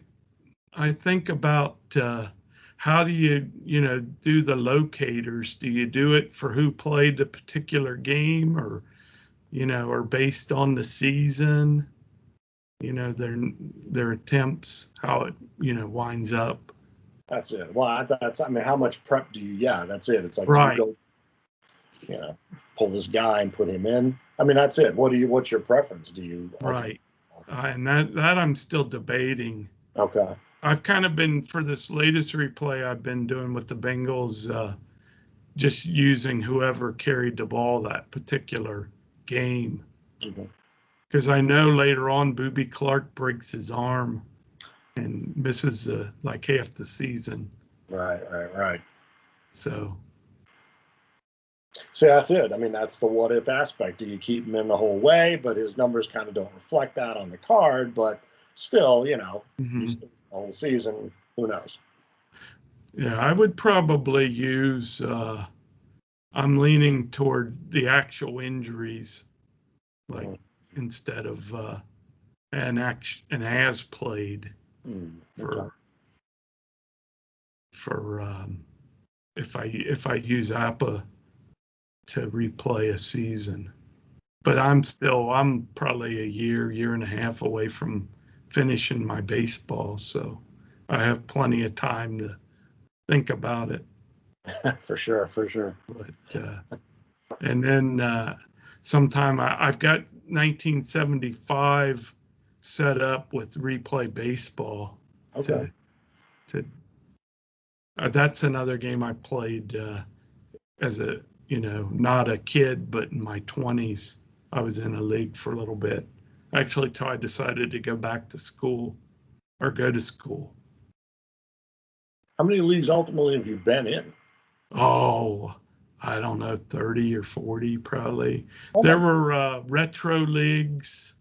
I, I think about uh, how do you you know do the locators? Do you do it for who played the particular game, or you know, or based on the season? You know, their their attempts, how it you know winds up. That's it. Well, that's I mean, how much prep do you? Yeah, that's it. It's like Right. you, go, you know, pull this guy and put him in. I mean, that's it. What do you? What's your preference? Do you? Right. Uh, and that that I'm still debating. Okay. I've kind of been for this latest replay I've been doing with the Bengals, uh, just using whoever carried the ball that particular game. Because I know later on Boobie Clark breaks his arm and misses uh, like half the season. Right. Right. Right. So So that's it. I mean, that's the what if aspect. Do you keep him in the whole way? But his numbers kind of don't reflect that on the card. But still, you know, mhm. he's the whole season. Who knows? yeah, I would probably use. Uh, I'm leaning toward the actual injuries, like Mhm. instead of uh, an act an as played. Hmm, for okay. for um, if I if I use APBA to replay a season. But I'm still I'm probably a year year and a half away from finishing my baseball, so I have plenty of time to think about it. [LAUGHS] for sure. For sure. But uh, and then uh, sometime I, I've got 1975 set up with replay baseball Okay. to to uh, that's another game I played uh, as a you know not a kid but in my 20s I was in a league for a little bit actually till I decided to go back to school or go to school How many leagues ultimately have you been in? Oh I don't know 30 or 40 probably Oh there were uh, retro leagues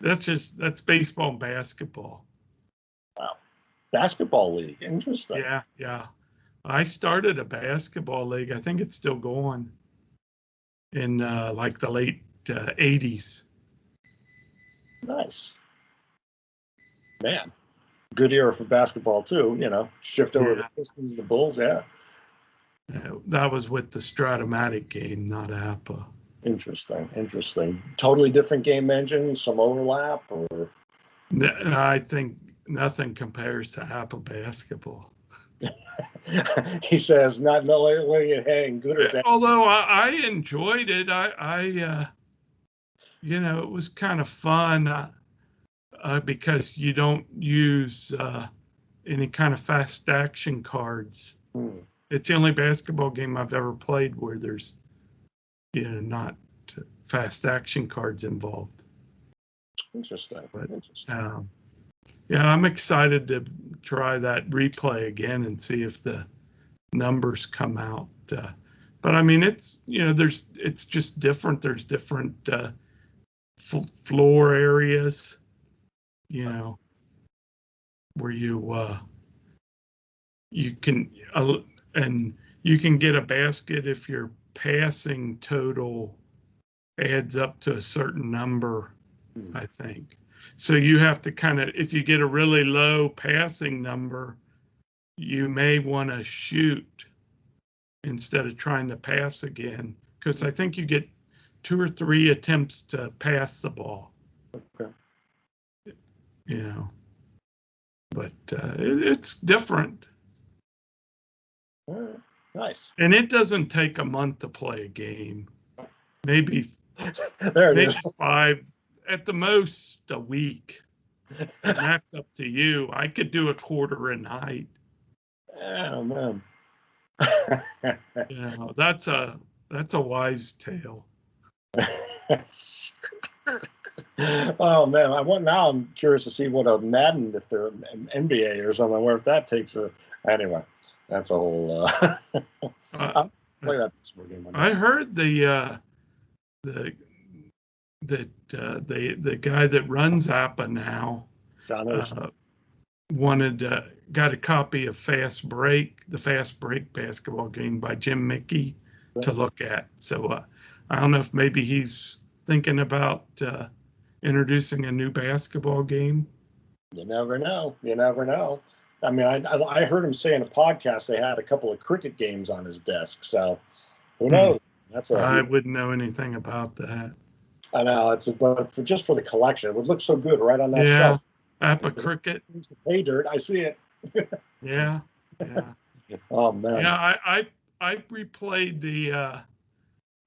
that's just that's baseball and basketball Wow. basketball league. Interesting. Yeah, yeah. I started a basketball league. I think it's still going in uh, like the late uh, 80s. Nice. Man, good era for basketball too. You know, shift over Yeah. the Pistons, the Bulls. Yeah, Uh, that was with the Strat-O-Matic game, not APBA. interesting, interesting. Totally different game engine, some overlap, or I think nothing compares to APBA basketball. [LAUGHS] he says not letting letting it hang, good or bad. Although I, I enjoyed it, I, I uh, you know, it was kind of fun uh, uh, because you don't use uh, any kind of fast action cards. Hmm. It's the only basketball game I've ever played where there's, you know, not fast action cards involved. Interesting. But, interesting. Um, yeah, I'm excited to try that replay again and see if the numbers come out. Uh, but I mean, it's you know, there's it's just different. There's different uh, f- floor areas, you know, where you uh, you can uh, and you can get a basket if your passing total adds up to a certain number, Hmm. I think. So you have to kind of, if you get a really low passing number, you may want to shoot instead of trying to pass again. Because I think you get two or three attempts to pass the ball. Okay. You know, but uh, it, it's different. Right. Nice. And it doesn't take a month to play a game. Maybe [LAUGHS] There it maybe is. [LAUGHS] five, at the most a week. And that's up to you. I could do a quarter a night. Oh man. [LAUGHS] Know, that's a that's a wise tale. oh man, I want now. I'm curious to see what a Madden if they're an NBA or something. Where if that takes a anyway, that's a whole. Uh, [LAUGHS] Uh, play that sport game. I heard the uh, the that uh, the the guy that runs APBA now John uh, wanted uh, got a copy of Fast Break, the Fast Break basketball game by Jim Mickey to look at. So uh, I don't know if maybe he's thinking about uh, introducing a new basketball game. You never know. You never know. I mean, I, I I heard him say in a podcast they had a couple of cricket games on his desk. So who Hmm. knows? That's a. I wouldn't know anything about that. I know it's a, but for just for the collection, it would look so good right on that Yeah, shelf. APBA Cricket. Hey, dirt, I see it. [LAUGHS] Yeah, yeah. Oh man. Yeah, I, I I replayed the uh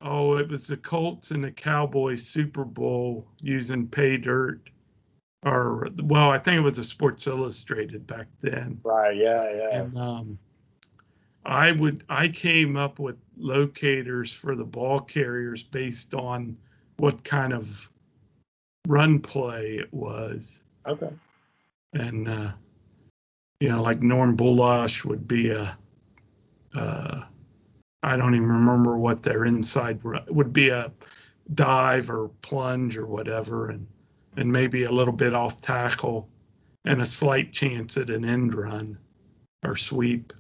oh, it was the Colts and the Cowboys Super Bowl using pay dirt. Or well, I think it was a Sports Illustrated back then. Right. Yeah. Yeah. And um I would I came up with locators for the ball carriers based on what kind of run play it was Okay. and uh, you know, like Norm Bulaich would be a, uh, I don't even remember what their inside would be a dive or plunge or whatever, and and maybe a little bit off tackle, and a slight chance at an end run or sweep.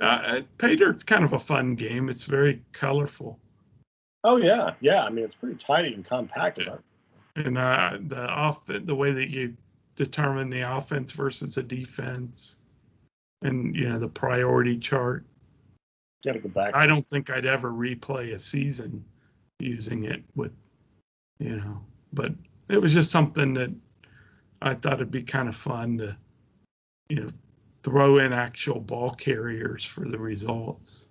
Uh, pay dirt's kind of a fun game. It's very colorful, Oh yeah. Yeah. I mean, it's pretty tidy and compact. And uh, the off the way that you determine the offense versus the defense, and you know the priority chart. Got to go back. I don't think I'd ever replay a season using it with, you know, but it was just something that I thought it'd be kind of fun to, you know, throw in actual ball carriers for the results.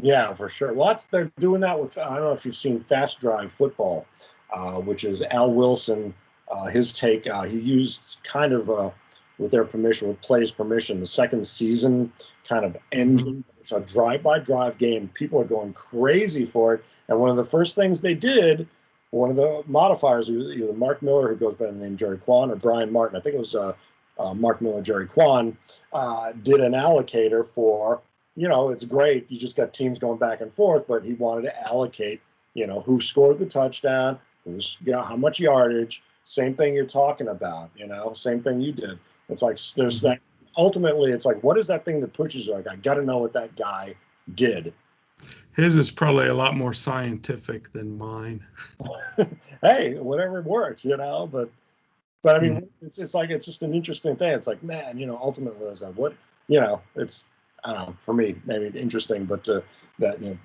Yeah, for sure. Well, that's they're doing that with. I don't know if you've seen Fast Drive Football, uh, which is Al Wilson. Uh, his take. Uh, he used kind of, uh, with their permission, with play's permission, the second season kind of engine. It's a drive-by-drive game. People are going crazy for it. And one of the first things they did, one of the modifiers, either Mark Miller, who goes by the name Jerry Quan, or Brian Martin. I think it was uh, uh, Mark Miller, Jerry Quan, uh, did an allocator for you know, it's great. You just got teams going back and forth, but he wanted to allocate, you know, who scored the touchdown, who's, you know, how much yardage. Same thing you're talking about, you know, same thing you did. It's like there's that. Ultimately, it's like, what is that thing that pushes you? Like, I got to know what that guy did. His is probably a lot more scientific than mine. [LAUGHS] hey, whatever works, you know. But, but I mean, it's it's like it's just an interesting thing. It's like, man, you know, like, what, you know, it's I don't know for me maybe interesting, but uh, that you know,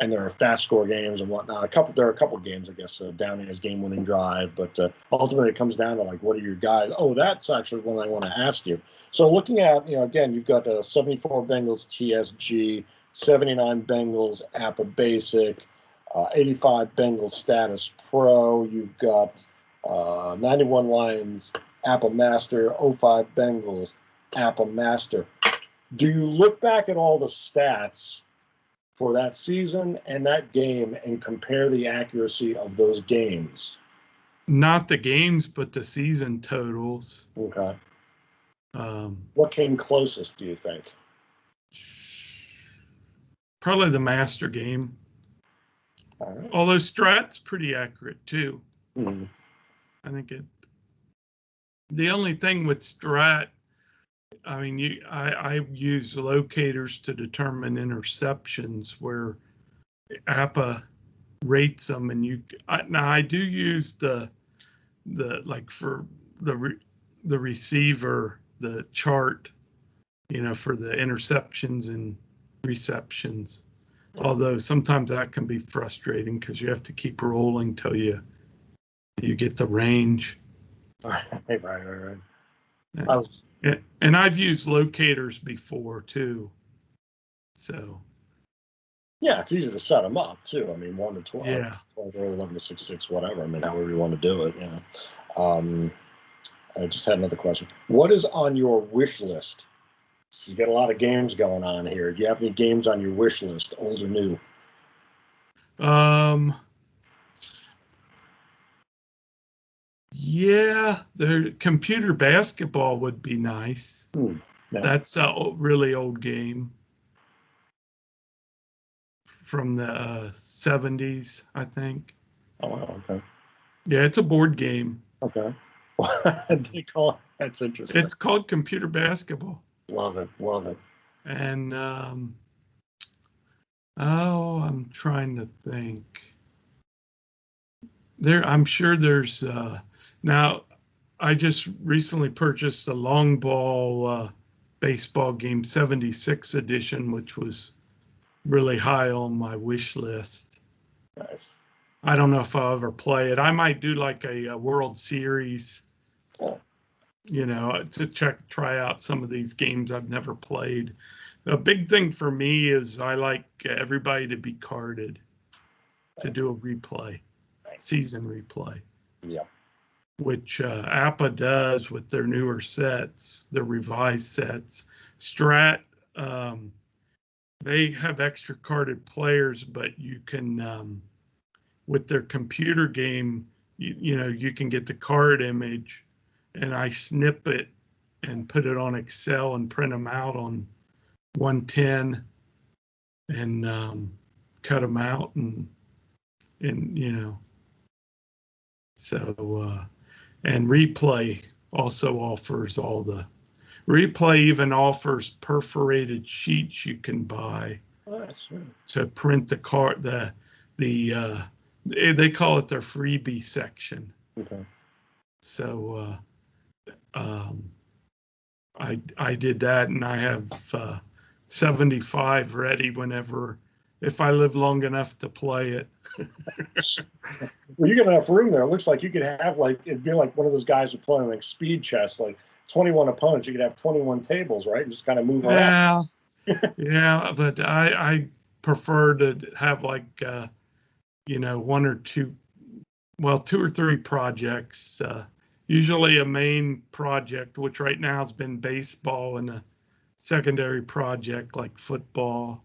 and there are fast score games and whatnot. A couple, there are a couple games, I guess. Uh, Downey has game winning drive, but uh, ultimately it comes down to like, what are your guys? Oh, that's actually one I want to ask you. So looking at, you know, again, you've got uh, 74 Bengals TSG, 79 Bengals APBA Basic, uh, 85 Bengals Statis Pro. You've got uh, 91 Lions APBA Master, 05 Bengals APBA Master. Do you look back at all the stats for that season and that game and compare the accuracy of those games? Not the games, but the season totals. Okay. Um, What came closest, do you think? Probably the master game. Right. Although Strat's pretty accurate too. Hmm. I think it. The only thing with Strat I mean, you, I, I use locators to determine interceptions where APBA rates them and you, I, now I do use the, the, like for the, re, the receiver, the chart, you know, for the interceptions and receptions. Although sometimes that can be frustrating because you have to keep rolling till you, you get the range. [LAUGHS] Right, right, right, right. I was, And, and I've used locators before too. So, yeah, it's easy to set them up too. I mean, one to twelve. yeah. 12 or 11 to 6 6 whatever i mean however you want to do it you know um i just had another question what is on your wish list you got a lot of games going on here do you have any games on your wish list old or new Um, yeah, the computer basketball would be nice. Hmm, yeah. That's a really old game from the uh, 70s, I think. oh wow, okay Yeah, it's a board game. okay [LAUGHS] they call it that's interesting It's called computer basketball. Love it love it And um, oh, I'm trying to think. There, I'm sure there's uh, now. I just recently purchased a long ball uh, baseball game 76 edition, which was really high on my wish list. nice I don't know if I'll ever play it. I might do like a, a World Series. You know, to check, try out some of these games I've never played. A big thing for me is I like everybody to be carded to do a replay, season replay, yeah which uh, APBA does with their newer sets, their revised sets. Strat, um, they have extra carded players, but you can, um, with their computer game, you, you know, you can get the card image and I snip it and put it on Excel and print them out on 110 and um, cut them out and, and, you know, so, uh, and replay also offers all the, replay even offers perforated sheets you can buy yeah. to print the card, the, the, uh, they, they call it their freebie section. okay So, uh, um, I, I did that and I have, uh, 75 ready whenever, if I live long enough to play it. [LAUGHS] well you get enough room there it looks like you could have like it'd be like one of those guys who play like speed chess like 21 opponents you could have 21 tables right and just kind of move around Yeah, [LAUGHS] yeah, but I, I prefer to have like, uh, you know, one or two, well, two or three projects. Uh, usually a main project, which right now has been baseball, and a secondary project like football.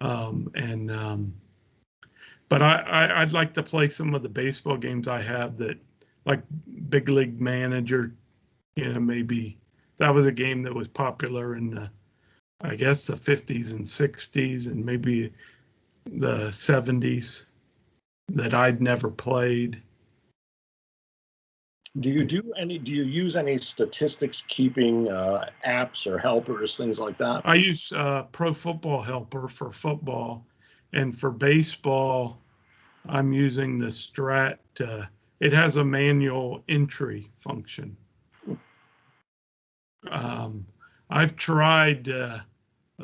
Um, and um, but I, I I'd like to play some of the baseball games I have that, like Big League Manager. You know, maybe that was a game that was popular in the I guess the 50s and 60s and maybe the 70s that I'd never played. Do you do any? Do you use any statistics keeping uh, apps or helpers, things like that? I use uh, Pro Football Helper for football, and for baseball, I'm using the Strat. Uh, it has a manual entry function. Um, I've tried uh,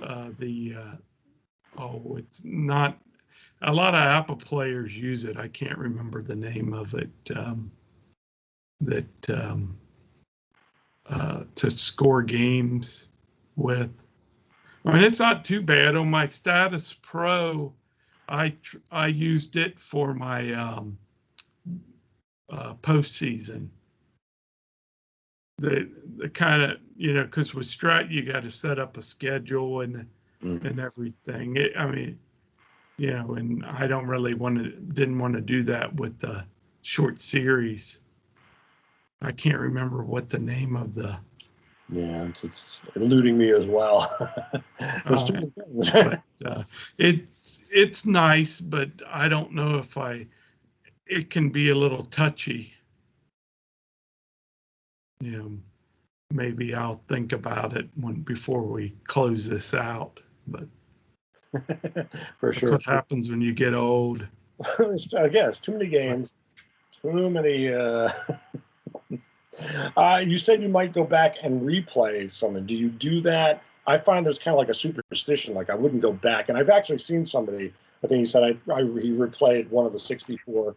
uh, the. Uh, oh, it's not. A lot of APBA players use it. I can't remember the name of it. Um, that um, uh, to score games with. I mean, it's not too bad on my Statis Pro. I tr- I used it for my um, uh, postseason. The the kind of you know because with Strat you got to set up a schedule and Mhm. and everything. It, I mean, you know, and I don't really want to didn't want to do that with the short series. I can't remember what the name of the Yeah, it's, it's eluding me as well. There's too many things. but uh, it's it's nice, but I don't know if I. It can be a little touchy. You know, maybe I'll think about it when before we close this out. But [LAUGHS] For that's sure. what happens when you get old. [LAUGHS] I guess too many games, too many. Uh... [LAUGHS] uh, you said you might go back and replay something. Do you do that? I find there's kind of like a superstition. Like I wouldn't go back, and I've actually seen somebody. I think he said I, I he replayed one of the '64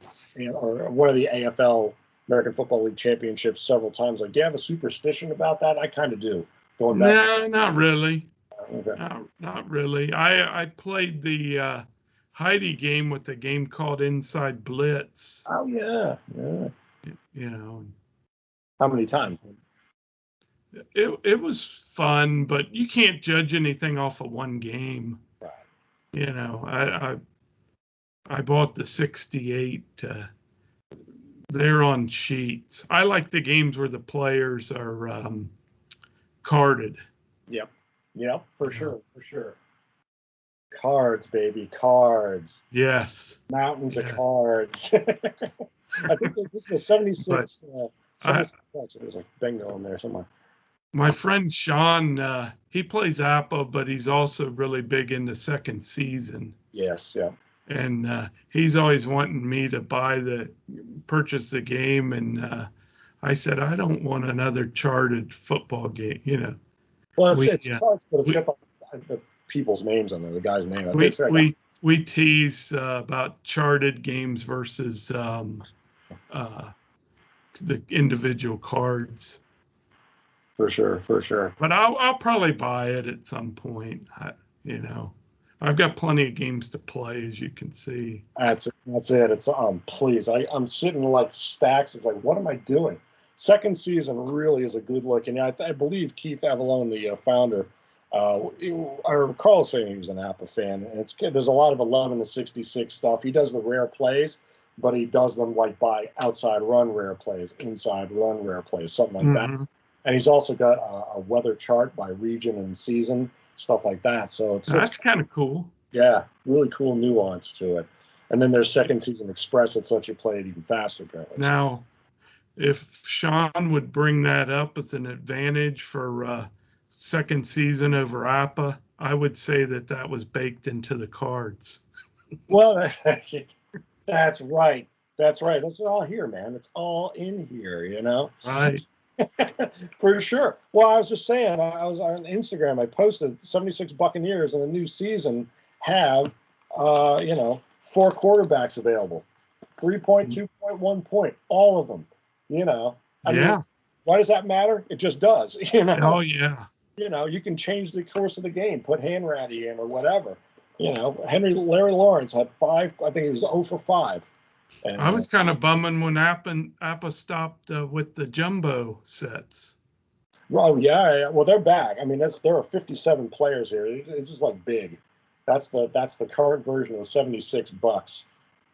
or one of the AFL American Football League championships several times. Like, do you have a superstition about that? I kind of do. Going back. No, not really. Okay. Not, not really. I I played the uh, Heidi game with a game called Inside Blitz. Oh yeah, yeah. You know, How many times? it it was fun, but you can't judge anything off of one game. Right. You know, I I, I bought the '68. Uh, they're on sheets. I like the games where the players are um, carded. Yep. Yep, for sure, for sure. Cards, baby, cards. Yes. Mountains Yes. of cards. [LAUGHS] I think this is the 76. uh, I- 76 bucks. There's a bingo in there somewhere. My friend Sean, uh, he plays APBA, but he's also really big in the second season. Yes, yeah. and uh, he's always wanting me to buy the purchase the game and uh, i said i don't want another charted football game you know Well, it's, We- it's yeah. but it's We- got the, the people's names on there, the guy's name. I we think it's like- we we tease uh, about charted games versus um, uh, the individual cards for sure, for sure. but i'll, I'll probably buy it at some point I, you know i've got plenty of games to play as you can see That's it. That's it. It's um. Please, I I'm sitting like stacks. It's like, what am I doing? Second season really is a good look, and I, I believe Keith Avallone, the uh, founder, uh, I recall saying he was an APBA fan, and it's good. There's a lot of 11 to 66 stuff. He does the rare plays, but he does them like by outside run rare plays, inside run rare plays, something like that. Mhm. And he's also got a, a weather chart by region and season, stuff like that. So it's, that's kind of cool yeah, really cool nuance to it. And then there's second season express that lets you play it even faster, apparently. Now, if Sean would bring that up as an advantage for uh, second season over APBA, I would say that that was baked into the cards. Well, [LAUGHS] that's right. That's right. That's all here, man. It's all in here, you know? Right. [LAUGHS] For sure. Well, I was just saying, I was on Instagram. I posted 76 Buccaneers in the new season have, uh, you know, four quarterbacks available, 3.2.1 point, all of them. You know, I yeah. mean, why does that matter? It just does. [LAUGHS] You know, oh, yeah. you know, you can change the course of the game, put Hanratty in or whatever. You know, Henry Larry Lawrence had five. I think he was 0 for five. And, I was kind of bumming when APBA stopped uh, with the jumbo sets. Oh yeah, yeah. Well, they're back. I mean, that's there are 57 players here. It's just like big. That's the that's the current version of 76 bucks.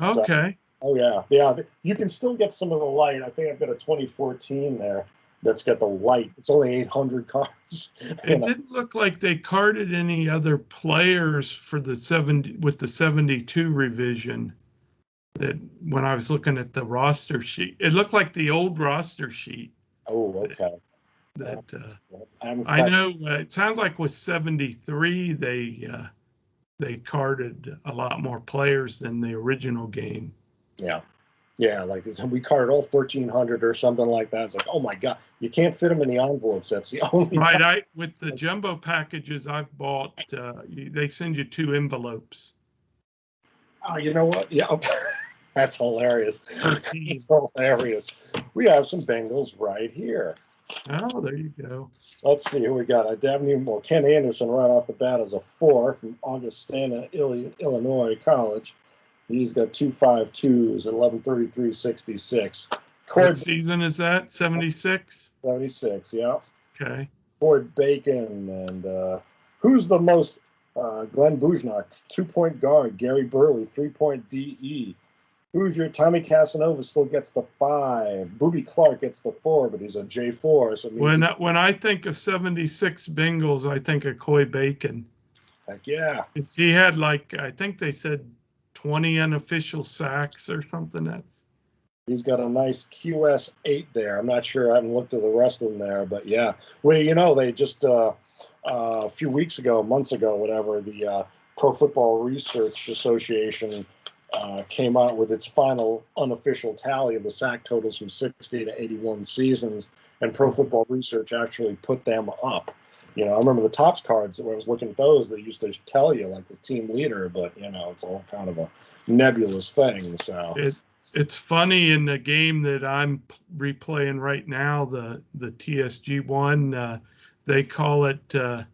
So- Okay. Oh yeah, yeah. You can still get some of the light. I think I've got a 2014 there that's got the light. It's only 800 cards. [LAUGHS] It didn't look like they carded any other players for the 70 with the 72 revision. That when I was looking at the roster sheet, it looked like the old roster sheet. Oh, okay. That uh, I know uh, it sounds like with 73 they uh, they carded a lot more players than the original game. Yeah. Yeah, like it's, we carded all 1,300 or something like that. It's like, oh my God, you can't fit them in the envelopes. That's the [LAUGHS] only. Right, I with the jumbo packages I've bought, uh, they send you two envelopes. Oh, you know what? Yeah, [LAUGHS] that's hilarious. It's hilarious. We have some Bengals right here. Oh, there you go. Let's see who we got. I Dabney, well, Ken Anderson right off the bat as a four from Augustana, Illinois College. He's got two five twos, eleven thirty three sixty six. What season is that? 76? seventy six, yeah. Okay. Coy Bacon and uh, who's the most? Uh, Glenn Bujnoch, two point guard. Gary Burley, three point DE. Who's your Tommy Casanova still gets the five. Boobie Clark gets the four, but he's a J four. So When I- when I think of 76 Bengals, I think of Coy Bacon. heck yeah. He had like I think they said 20 unofficial sacks or something. That's He's got a nice QS8 there. I'm not sure. I haven't looked at the rest of them there, but yeah. Well, you know, they just uh, uh, a few weeks ago, months ago, whatever, the uh, Pro Football Research Association uh, came out with its final unofficial tally of the sack totals from 60 to 81 seasons, and Pro Football Research actually put them up. You know, I remember the Topps cards when I was looking at those, they used to tell you like the team leader, but you know, it's all kind of a nebulous thing. So It, it's funny in the game that I'm replaying right now, the the TSG one. Uh, they call it. Uh,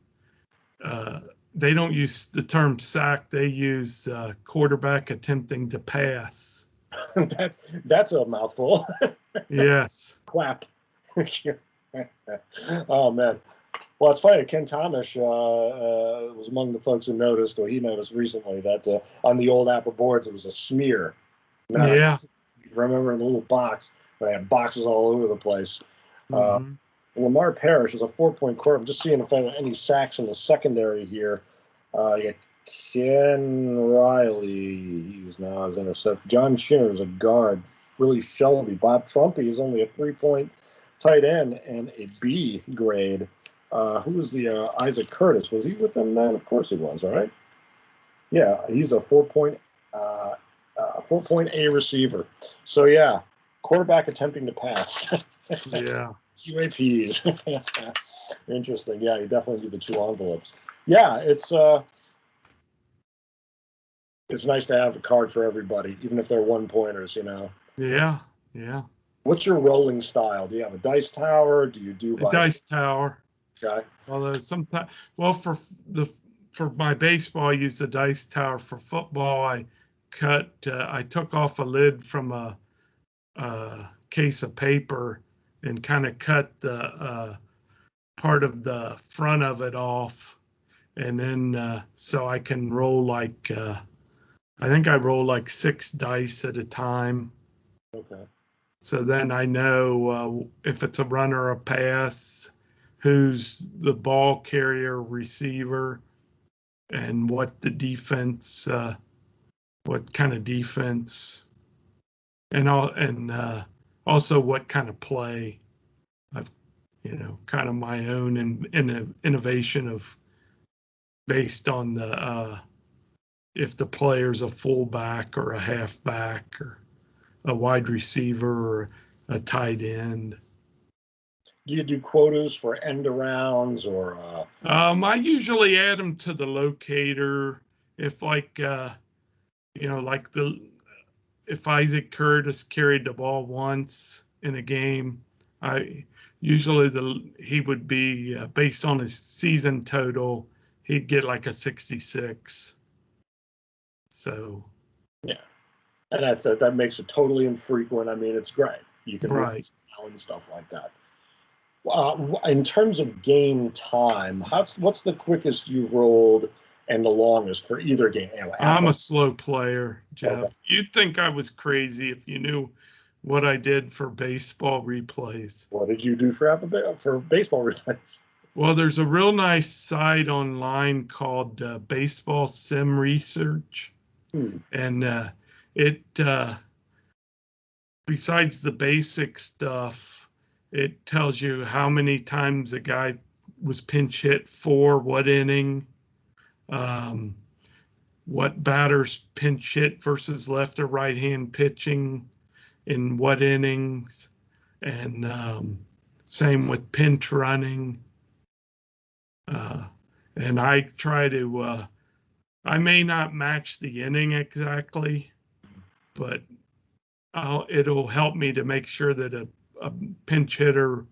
uh, they don't use the term sack. They use uh, quarterback attempting to pass. [LAUGHS] that's that's a mouthful. [LAUGHS] Yes. Quack. [LAUGHS] oh man. Well, it's funny. Ken Thomas uh, uh, was among the folks who noticed, or he noticed recently, that uh, on the old APBA boards it was a smear. Now, Yeah. Remember in the little box, they had boxes all over the place. Uh, Mhm. Lamar Parrish is a four-point quarter. I'm just seeing if there are any sacks in the secondary here. Uh, you got Ken Riley. He's now his intercept. John Schinner is a guard. Willie Shelby. Bob Trumpy is only a three-point tight end and a B grade. Uh, who was the uh, Isaac Curtis? Was he with them then? Of course he was. All right. Yeah, he's a four-point, uh, uh, four-point A receiver. So yeah, quarterback attempting to pass. [LAUGHS] Yeah. UAPs. [LAUGHS] Interesting. Yeah, you definitely do the two envelopes. Yeah, it's uh it's nice to have a card for everybody, even if they're one pointers, you know. Yeah. Yeah. What's your rolling style? Do you have a dice tower? Do you do The dice tower. Okay. Although sometimes, well, for the for my baseball, I use the dice tower. For football, I cut. Uh, I took off a lid from a, a case of paper and kind of cut the uh, part of the front of it off, and then uh, so I can roll like uh, I think I roll like six dice at a time. Okay. So then I know uh, if it's a run or a pass, who's the ball carrier receiver, and what the defense, uh, what kind of defense, and all, and uh, also what kind of play. I've, you know, kind of my own in, in innovation of based on the uh, if the player's a fullback or a halfback or a wide receiver or a tight end. Do you do quotas for end arounds or uh Um, I usually add them to the locator if like uh, you know, like the if Isaac Curtis carried the ball once in a game, I usually the he would be uh, based on his season total, he'd get like a 66. So, yeah, and that's it. That makes it totally infrequent. I mean, it's great. You can right. and stuff like that. Uh, in terms of game time, how's what's the quickest you've rolled and the longest for either game? Know, I'm a slow player, Jeff. Okay. You'd think I was crazy if you knew what I did for baseball replays. what did you do for for baseball [LAUGHS] replays? Well, there's a real nice site online called uh, Baseball Sim Research, Hmm. and uh, it uh, besides the basic stuff, it tells you how many times a guy was pinch hit for what inning, um, what batters pinch hit versus left or right hand pitching in what innings, and um, same with pinch running. Uh, and I try to, uh, I may not match the inning exactly, but I'll, it'll help me to make sure that a, a pinch hitter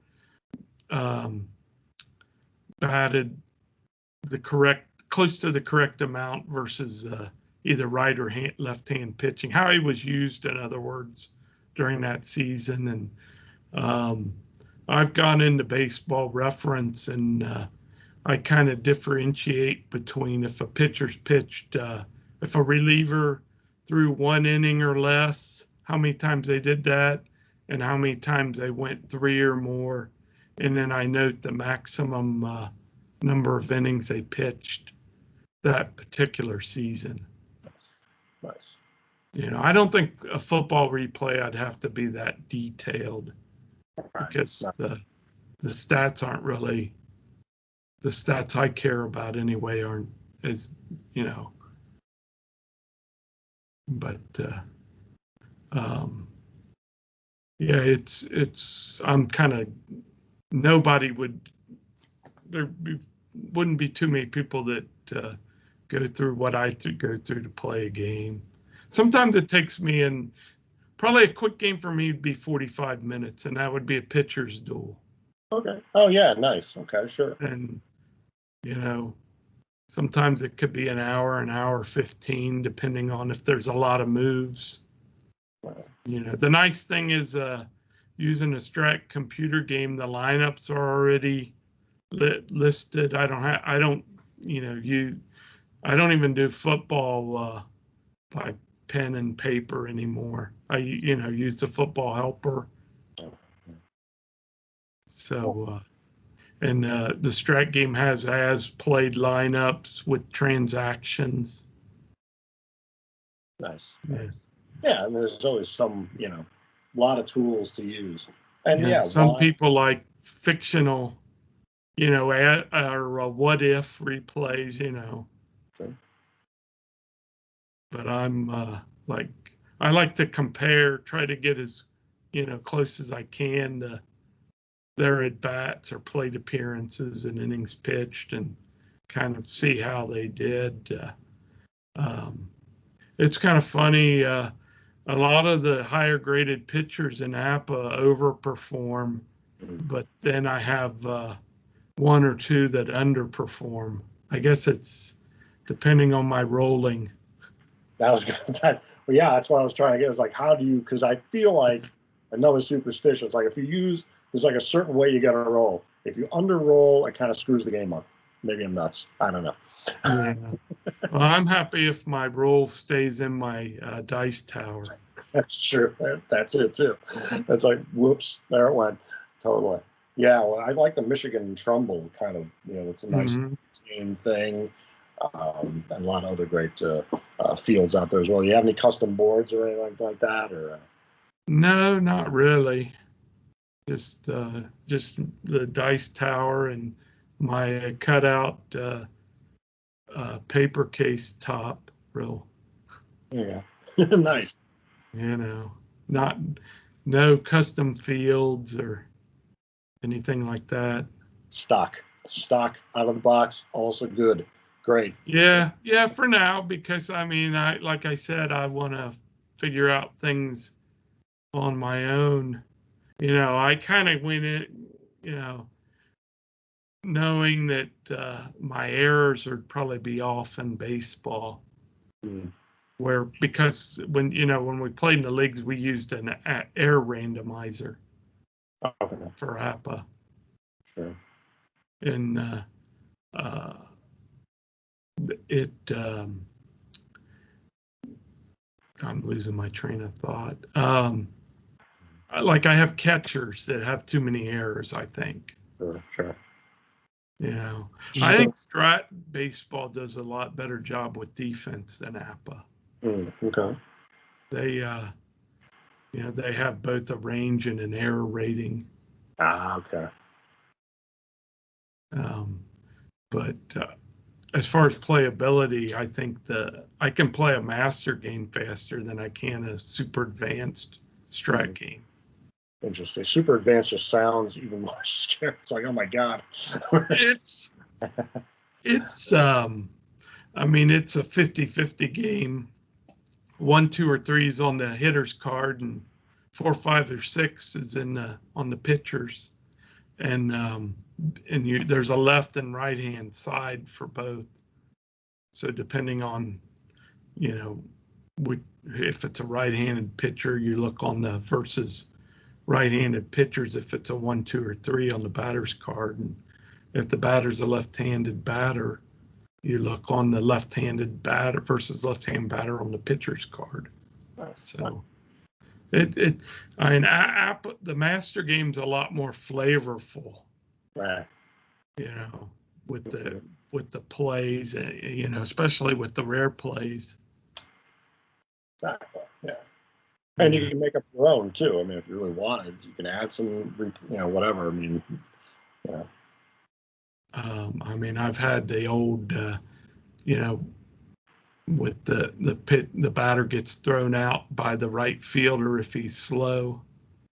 um, batted the correct, close to the correct amount versus uh, either right or hand, left hand pitching. How he was used, in other words, during that season. And um, I've gone into baseball reference and uh, I kind of differentiate between if a pitcher's pitched, uh, if a reliever threw one inning or less, how many times they did that, and how many times they went three or more. And then I note the maximum uh, number of innings they pitched that particular season. Nice, nice. You know, I don't think a football replay I'd have to be that detailed because the the stats aren't really the stats I care about anyway aren't as you know. But uh, um, yeah, it's it's I'm kind of nobody would there be, wouldn't be too many people that uh, go through what I th- go through to play a game. Sometimes it takes me in probably a quick game for me would be 45 minutes, and that would be a pitcher's duel. Okay. Oh yeah, nice. Okay, sure. And you know, sometimes it could be an hour, an hour 15, depending on if there's a lot of moves. You know, the nice thing is uh, using a Strat computer game, the lineups are already li- listed. I don't have, I don't, you know, you, I don't even do football uh, by pen and paper anymore. I, you know, use the football helper. So, uh, and uh, the Strat game has as played lineups with transactions. Nice. Yeah. Yeah, and there's always some, you know, a lot of tools to use. And Yeah, yeah, some why- people like fictional, you know, a- or uh, what if replays, you know. Sure. But I'm uh, like, I like to compare, try to get as, you know, close as I can to their at bats or plate appearances and innings pitched and kind of see how they did. Uh, um, it's kind of funny. Uh, a lot of the higher graded pitchers in APBA overperform, but then I have uh, one or two that underperform. I guess it's depending on my rolling. that was [LAUGHS] good. That, well, yeah, that's what I was trying to get. Is like, how do you? Because I feel like another superstition. It's like if you use, there's like a certain way you got to roll. If you under roll, it kind of screws the game up. Maybe I'm nuts. I don't know. Yeah. well, I'm happy if my roll stays in my uh, dice tower. [LAUGHS] That's true. That's it too. That's like, whoops, there it went. Totally. Yeah, well, I like the Michigan Trumbull kind of. You know, it's a nice Mhm. team thing. Um, and a lot of other great uh, uh, fields out there as well. Do You have any custom boards or anything like, like that, or? Uh, No, not really. Just uh, just the dice tower and my cutout uh, uh, paper case top. Real, yeah. [LAUGHS] nice. you know, not no custom fields or anything like that. Stock. Stock out of the box. Also good. Great. Yeah, yeah, for now because I mean, I like I said, I want to figure out things on my own. You know, I kind of went in, you know, knowing that uh, my errors would probably be off in baseball, Mm. where because when you know when we played in the leagues, we used an a- air randomizer Okay. for APBA, Sure. and uh, uh, it um, I'm losing my train of thought. Um, like I have catchers that have too many errors. I think Sure. Sure. You know. I think Strat baseball does a lot better job with defense than APBA. Mm, okay. They uh, you know they have both a range and an error rating. Ah, okay. Um, but uh, as far as playability, I think the I can play a master game faster than I can a super advanced strat Mhm. game. Interesting. Super advanced just sounds even more [LAUGHS] scary. It's like, oh my god. It's it's um I mean it's a 50-50 game. One, two, or three is on the hitter's card, and four, five, or six is in the on the pitchers. And um and you there's a left and right hand side for both. So depending on, you know, what if it's a right-handed pitcher, you look on the versus right-handed pitchers if it's a one, two, or three on the batter's card. And if the batter's a left-handed batter, you look on the left-handed batter versus left-hand batter on the pitcher's card. So it it I mean a- app the master game's a lot more flavorful, Right. you know, with the with the plays, uh, you know, especially with the rare plays. exactly. Yeah. And you can make up your own too. I mean, if you really wanted, you can add some, you know, whatever. I mean, yeah. Um, I mean, I've had the old, uh, you know, with the the pit, the batter gets thrown out by the right fielder if he's slow,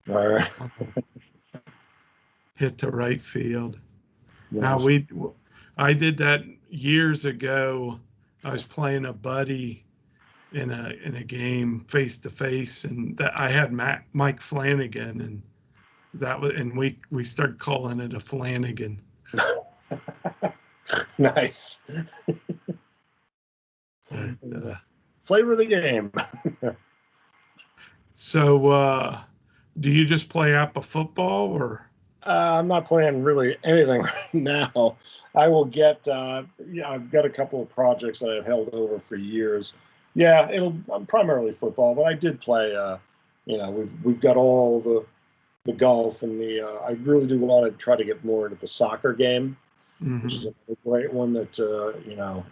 All right. [LAUGHS] hit the right field. Now we, I did that years ago. I was playing a buddy in a in a game face to face, and that I had Matt, Mike Flanagan, and that was and we we started calling it a Flanagan. [LAUGHS] nice. [LAUGHS] But, uh, Flavor of the game. [LAUGHS] so, uh, do you just play APBA football or? Uh, I'm not playing really anything right now. I will get. Uh, yeah, I've got a couple of projects that I've held over for years. Yeah, it'll I'm primarily football, but I did play. Uh, you know, we've we've got all the the golf and the. Uh, I really do want to try to get more into the soccer game, which is Mhm. a great one. That uh, you know,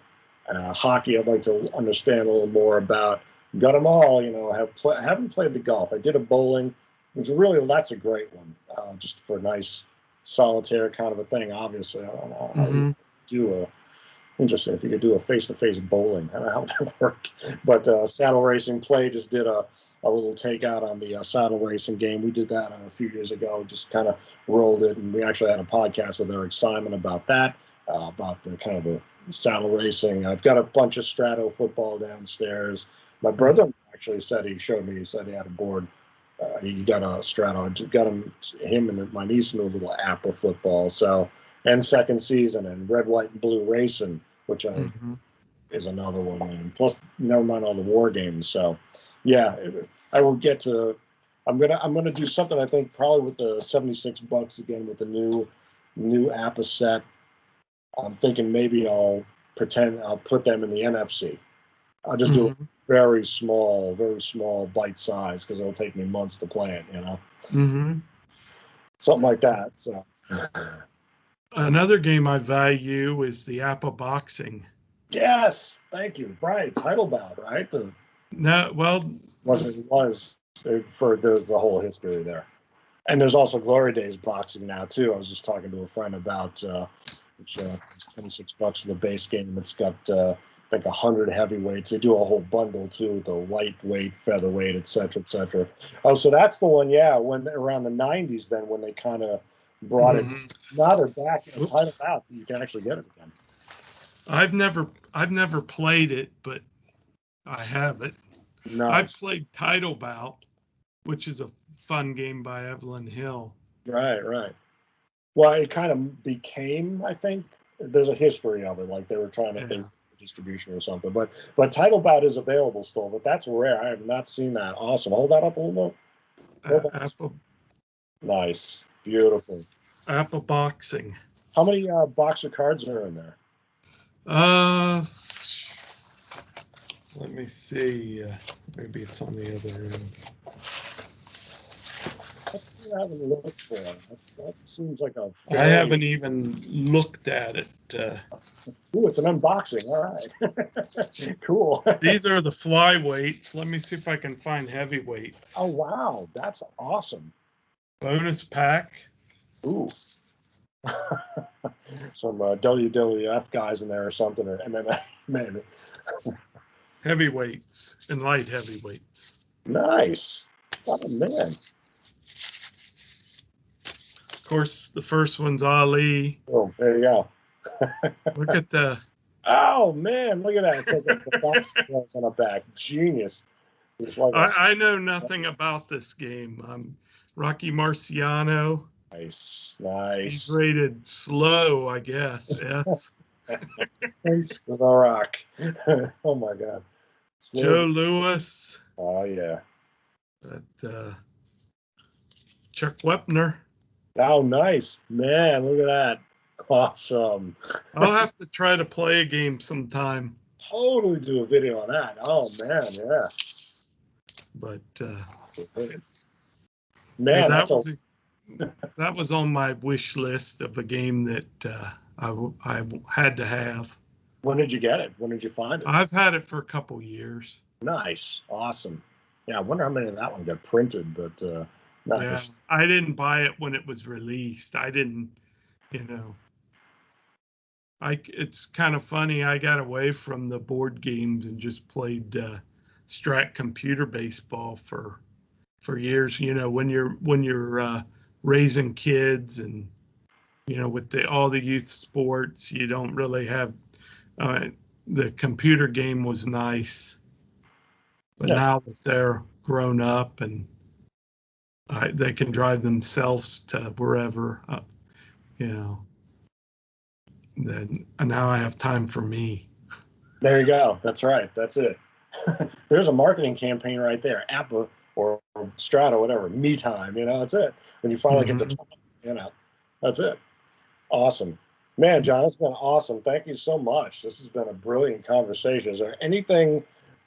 uh, hockey. I'd like to understand a little more about. Got them all. You know, have play, haven't played the golf. I did a bowling which really that's a great one, uh, just for a nice solitaire kind of a thing. Obviously, I don't know how you Mhm. do a interesting if you could do a face-to-face bowling. I don't know how [LAUGHS] that would work, but uh, saddle racing play just did a, a little takeout on the uh, saddle racing game. We did that uh, a few years ago. Just kind of rolled it, and we actually had a podcast with Eric Simon about that, uh, about the kind of the saddle racing. I've got a bunch of Strato football downstairs. My brother actually said he showed me. He said he had a board. Uh, he got a Strato. Got him, him and my niece into a little APBA football. So and second season and red, white, and blue racing, which I Mhm. is another one. And plus, never mind all the war games. So, yeah, I will get to. I'm gonna I'm gonna do something. I think probably with the 76 bucks again with the new new APBA set. I'm thinking maybe I'll pretend I'll put them in the NFC. I'll just do a very small, very small bite size because it'll take me months to play it. You know, Mhm. something like that. So. Another game I value is the APBA boxing. Yes, thank you. Right, title bout, right? The No, well, was it was uh, for there's the whole history there, and there's also Glory Days boxing now too. I was just talking to a friend about uh, which uh, it's 26 bucks for the base game. It's got uh, I think 100 heavyweights. They do a whole bundle too, with the lightweight, featherweight, et cetera, et cetera. Oh, so that's the one, yeah. When around the 90s, then when they kind of brought it. mhm. Now they're back in Oops. title bout. You can actually get it again. I've never I've never played it, but I have it. No, I've played Title Bout, which is a fun game by Avalon Hill. Right, right. Well, it kind of became, I think, there's a history of it, like they were trying to Yeah. think distribution or something. But but Title Bout is available still, but that's rare. I have not seen that. Awesome. Hold that up a little Uh, Well, APBA Nice. Beautiful. APBA boxing. How many uh, boxer cards are in there? Uh, let me see. Uh, maybe it's on the other end. I haven't looked for. That, that seems like a. I haven't even looked at it. Uh, Ooh, it's an unboxing. All right. [LAUGHS] cool. these are the flyweights. Let me see if I can find heavyweights. oh wow, that's awesome. Bonus pack. Ooh. [LAUGHS] Some uh, WWF guys in there or something, or MMA, [LAUGHS] maybe. Heavyweights and light heavyweights. Nice. Oh man. Of course, the first one's Ali. Oh, there you go. [LAUGHS] Look at the Oh man, look at that. It's like the box on the back. Genius. Like a I, I know nothing about this game. Um, Rocky Marciano. nice, nice. He's rated slow, I guess. Yes. [LAUGHS] Thanks for the rock. [LAUGHS] oh my god. Joe Louis. Oh yeah. That, uh, Chuck Wepner. Oh nice. Man, look at that. Awesome. I'll [LAUGHS] have to try to play a game sometime. Totally do a video on that. Oh man, yeah. But uh, Man, that that's a, was that was on my wish list of a game that uh, I, I had to have. when did you get it? When did you find it? I've had it for a couple years. Nice, awesome. Yeah, I wonder how many of that one got printed, but uh, nice. Yeah, I didn't buy it when it was released. I didn't, you know. I it's kind of funny. I got away from the board games and just played uh, Strat computer baseball for for years. You know, when you're when you're uh, raising kids and you know with the all the youth sports, you don't really have. Uh, the computer game was nice, but Yeah. now that they're grown up and I, they can drive themselves to wherever, uh, you know. Then and now I have time for me. There you go. That's right. That's it. [LAUGHS] There's a marketing campaign right there. APBA or Strata, whatever. Me time. You know, that's it. When you finally get the time, you know, that's it. Awesome. Man, John, it's been awesome. Thank you so much. This has been a brilliant conversation. Is there anything,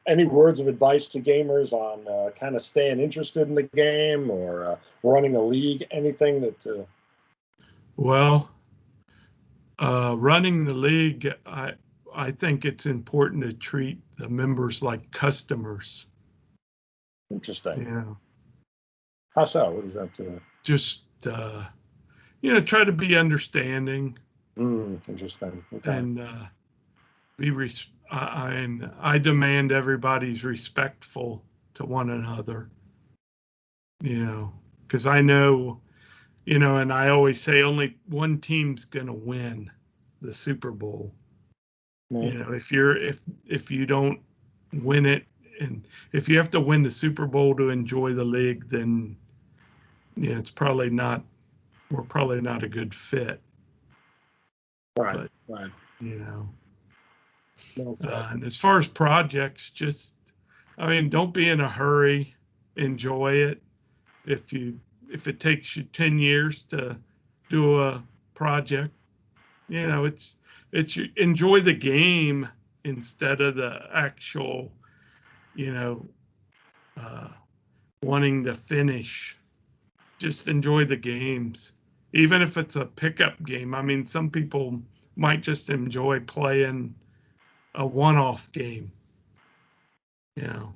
any words of advice to gamers on uh, kind of staying interested in the game or uh, running a league? Anything that, uh, Well, uh, running the league, I I think it's important to treat the members like customers. Interesting? Yeah. How so? What is that? Uh, just uh, you know, try to be understanding mm, interesting. Okay. and uh, be res- I, I and I demand everybody's respectful to one another. You know, because I know, you know, and I always say only one team's gonna win the Super Bowl. You know, if you're if if you don't win it, and if you have to win the Super Bowl to enjoy the league, then yeah, it's probably not. We're probably not a good fit. right. but- right. You know. No, Uh, and as far as projects, just, I mean, don't be in a hurry. Enjoy it. If you, if it takes you 10 years to do a project, you know, it's, it's, you enjoy the game instead of the actual, you know, uh, wanting to finish. Just enjoy the games. Even if it's a pickup game. I mean, some people might just enjoy playing a one-off game. You know,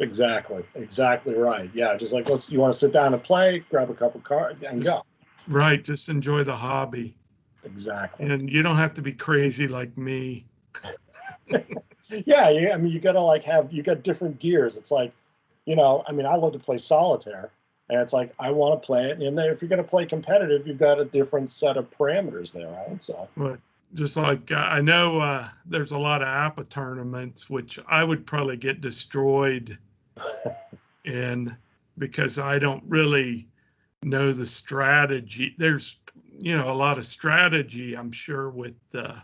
Exactly. Exactly right. Yeah. Just like let's you want to sit down and play, grab a couple cards and Just- go. right? Just enjoy the hobby, Exactly. and you don't have to be crazy like me. [LAUGHS] Yeah. You, I mean, you gotta like have you got different gears. It's like, you know, I mean, I love to play solitaire, and it's like I want to play it. And then if you're gonna play competitive, you've got a different set of parameters there, right? So But just like uh, I know uh, there's a lot of APBA tournaments, which I would probably get destroyed [LAUGHS] in because I don't really know the strategy. There's you know a lot of strategy, I'm sure, with uh,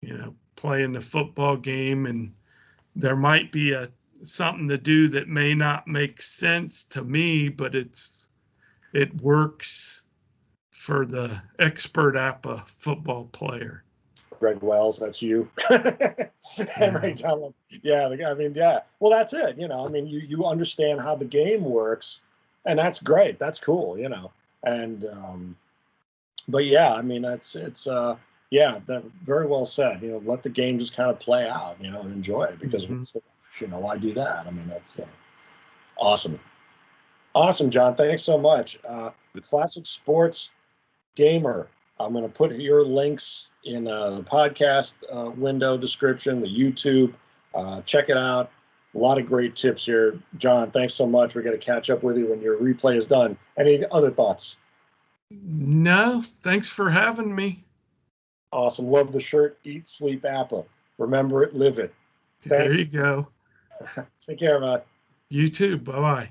you know playing the football game, and there might be a something to do that may not make sense to me, but it's it works for the expert APBA football player. Greg Wells, that's you. Henry Dunlap. [LAUGHS] Yeah, I mean, yeah. Well, that's it. You know, I mean, you you understand how the game works, and that's great. That's cool. You know, and um, but yeah, I mean, that's it's uh, yeah, that very well said. You know, let the game just kind of play out. You know, and enjoy it because Mhm. you know why do that? I mean, that's uh, awesome. Awesome, John. Thanks so much. Uh, Classic Sports Gamer. I'm going to put your links in uh, the podcast uh, window description, the YouTube. Uh, check it out. A lot of great tips here. John, thanks so much. We're going to catch up with you when your replay is done. Any other thoughts? No, thanks for having me. Awesome. Love the shirt. Eat, sleep, APBA. Remember it, live it. There you go. [LAUGHS] Take care, man. You too. Bye bye.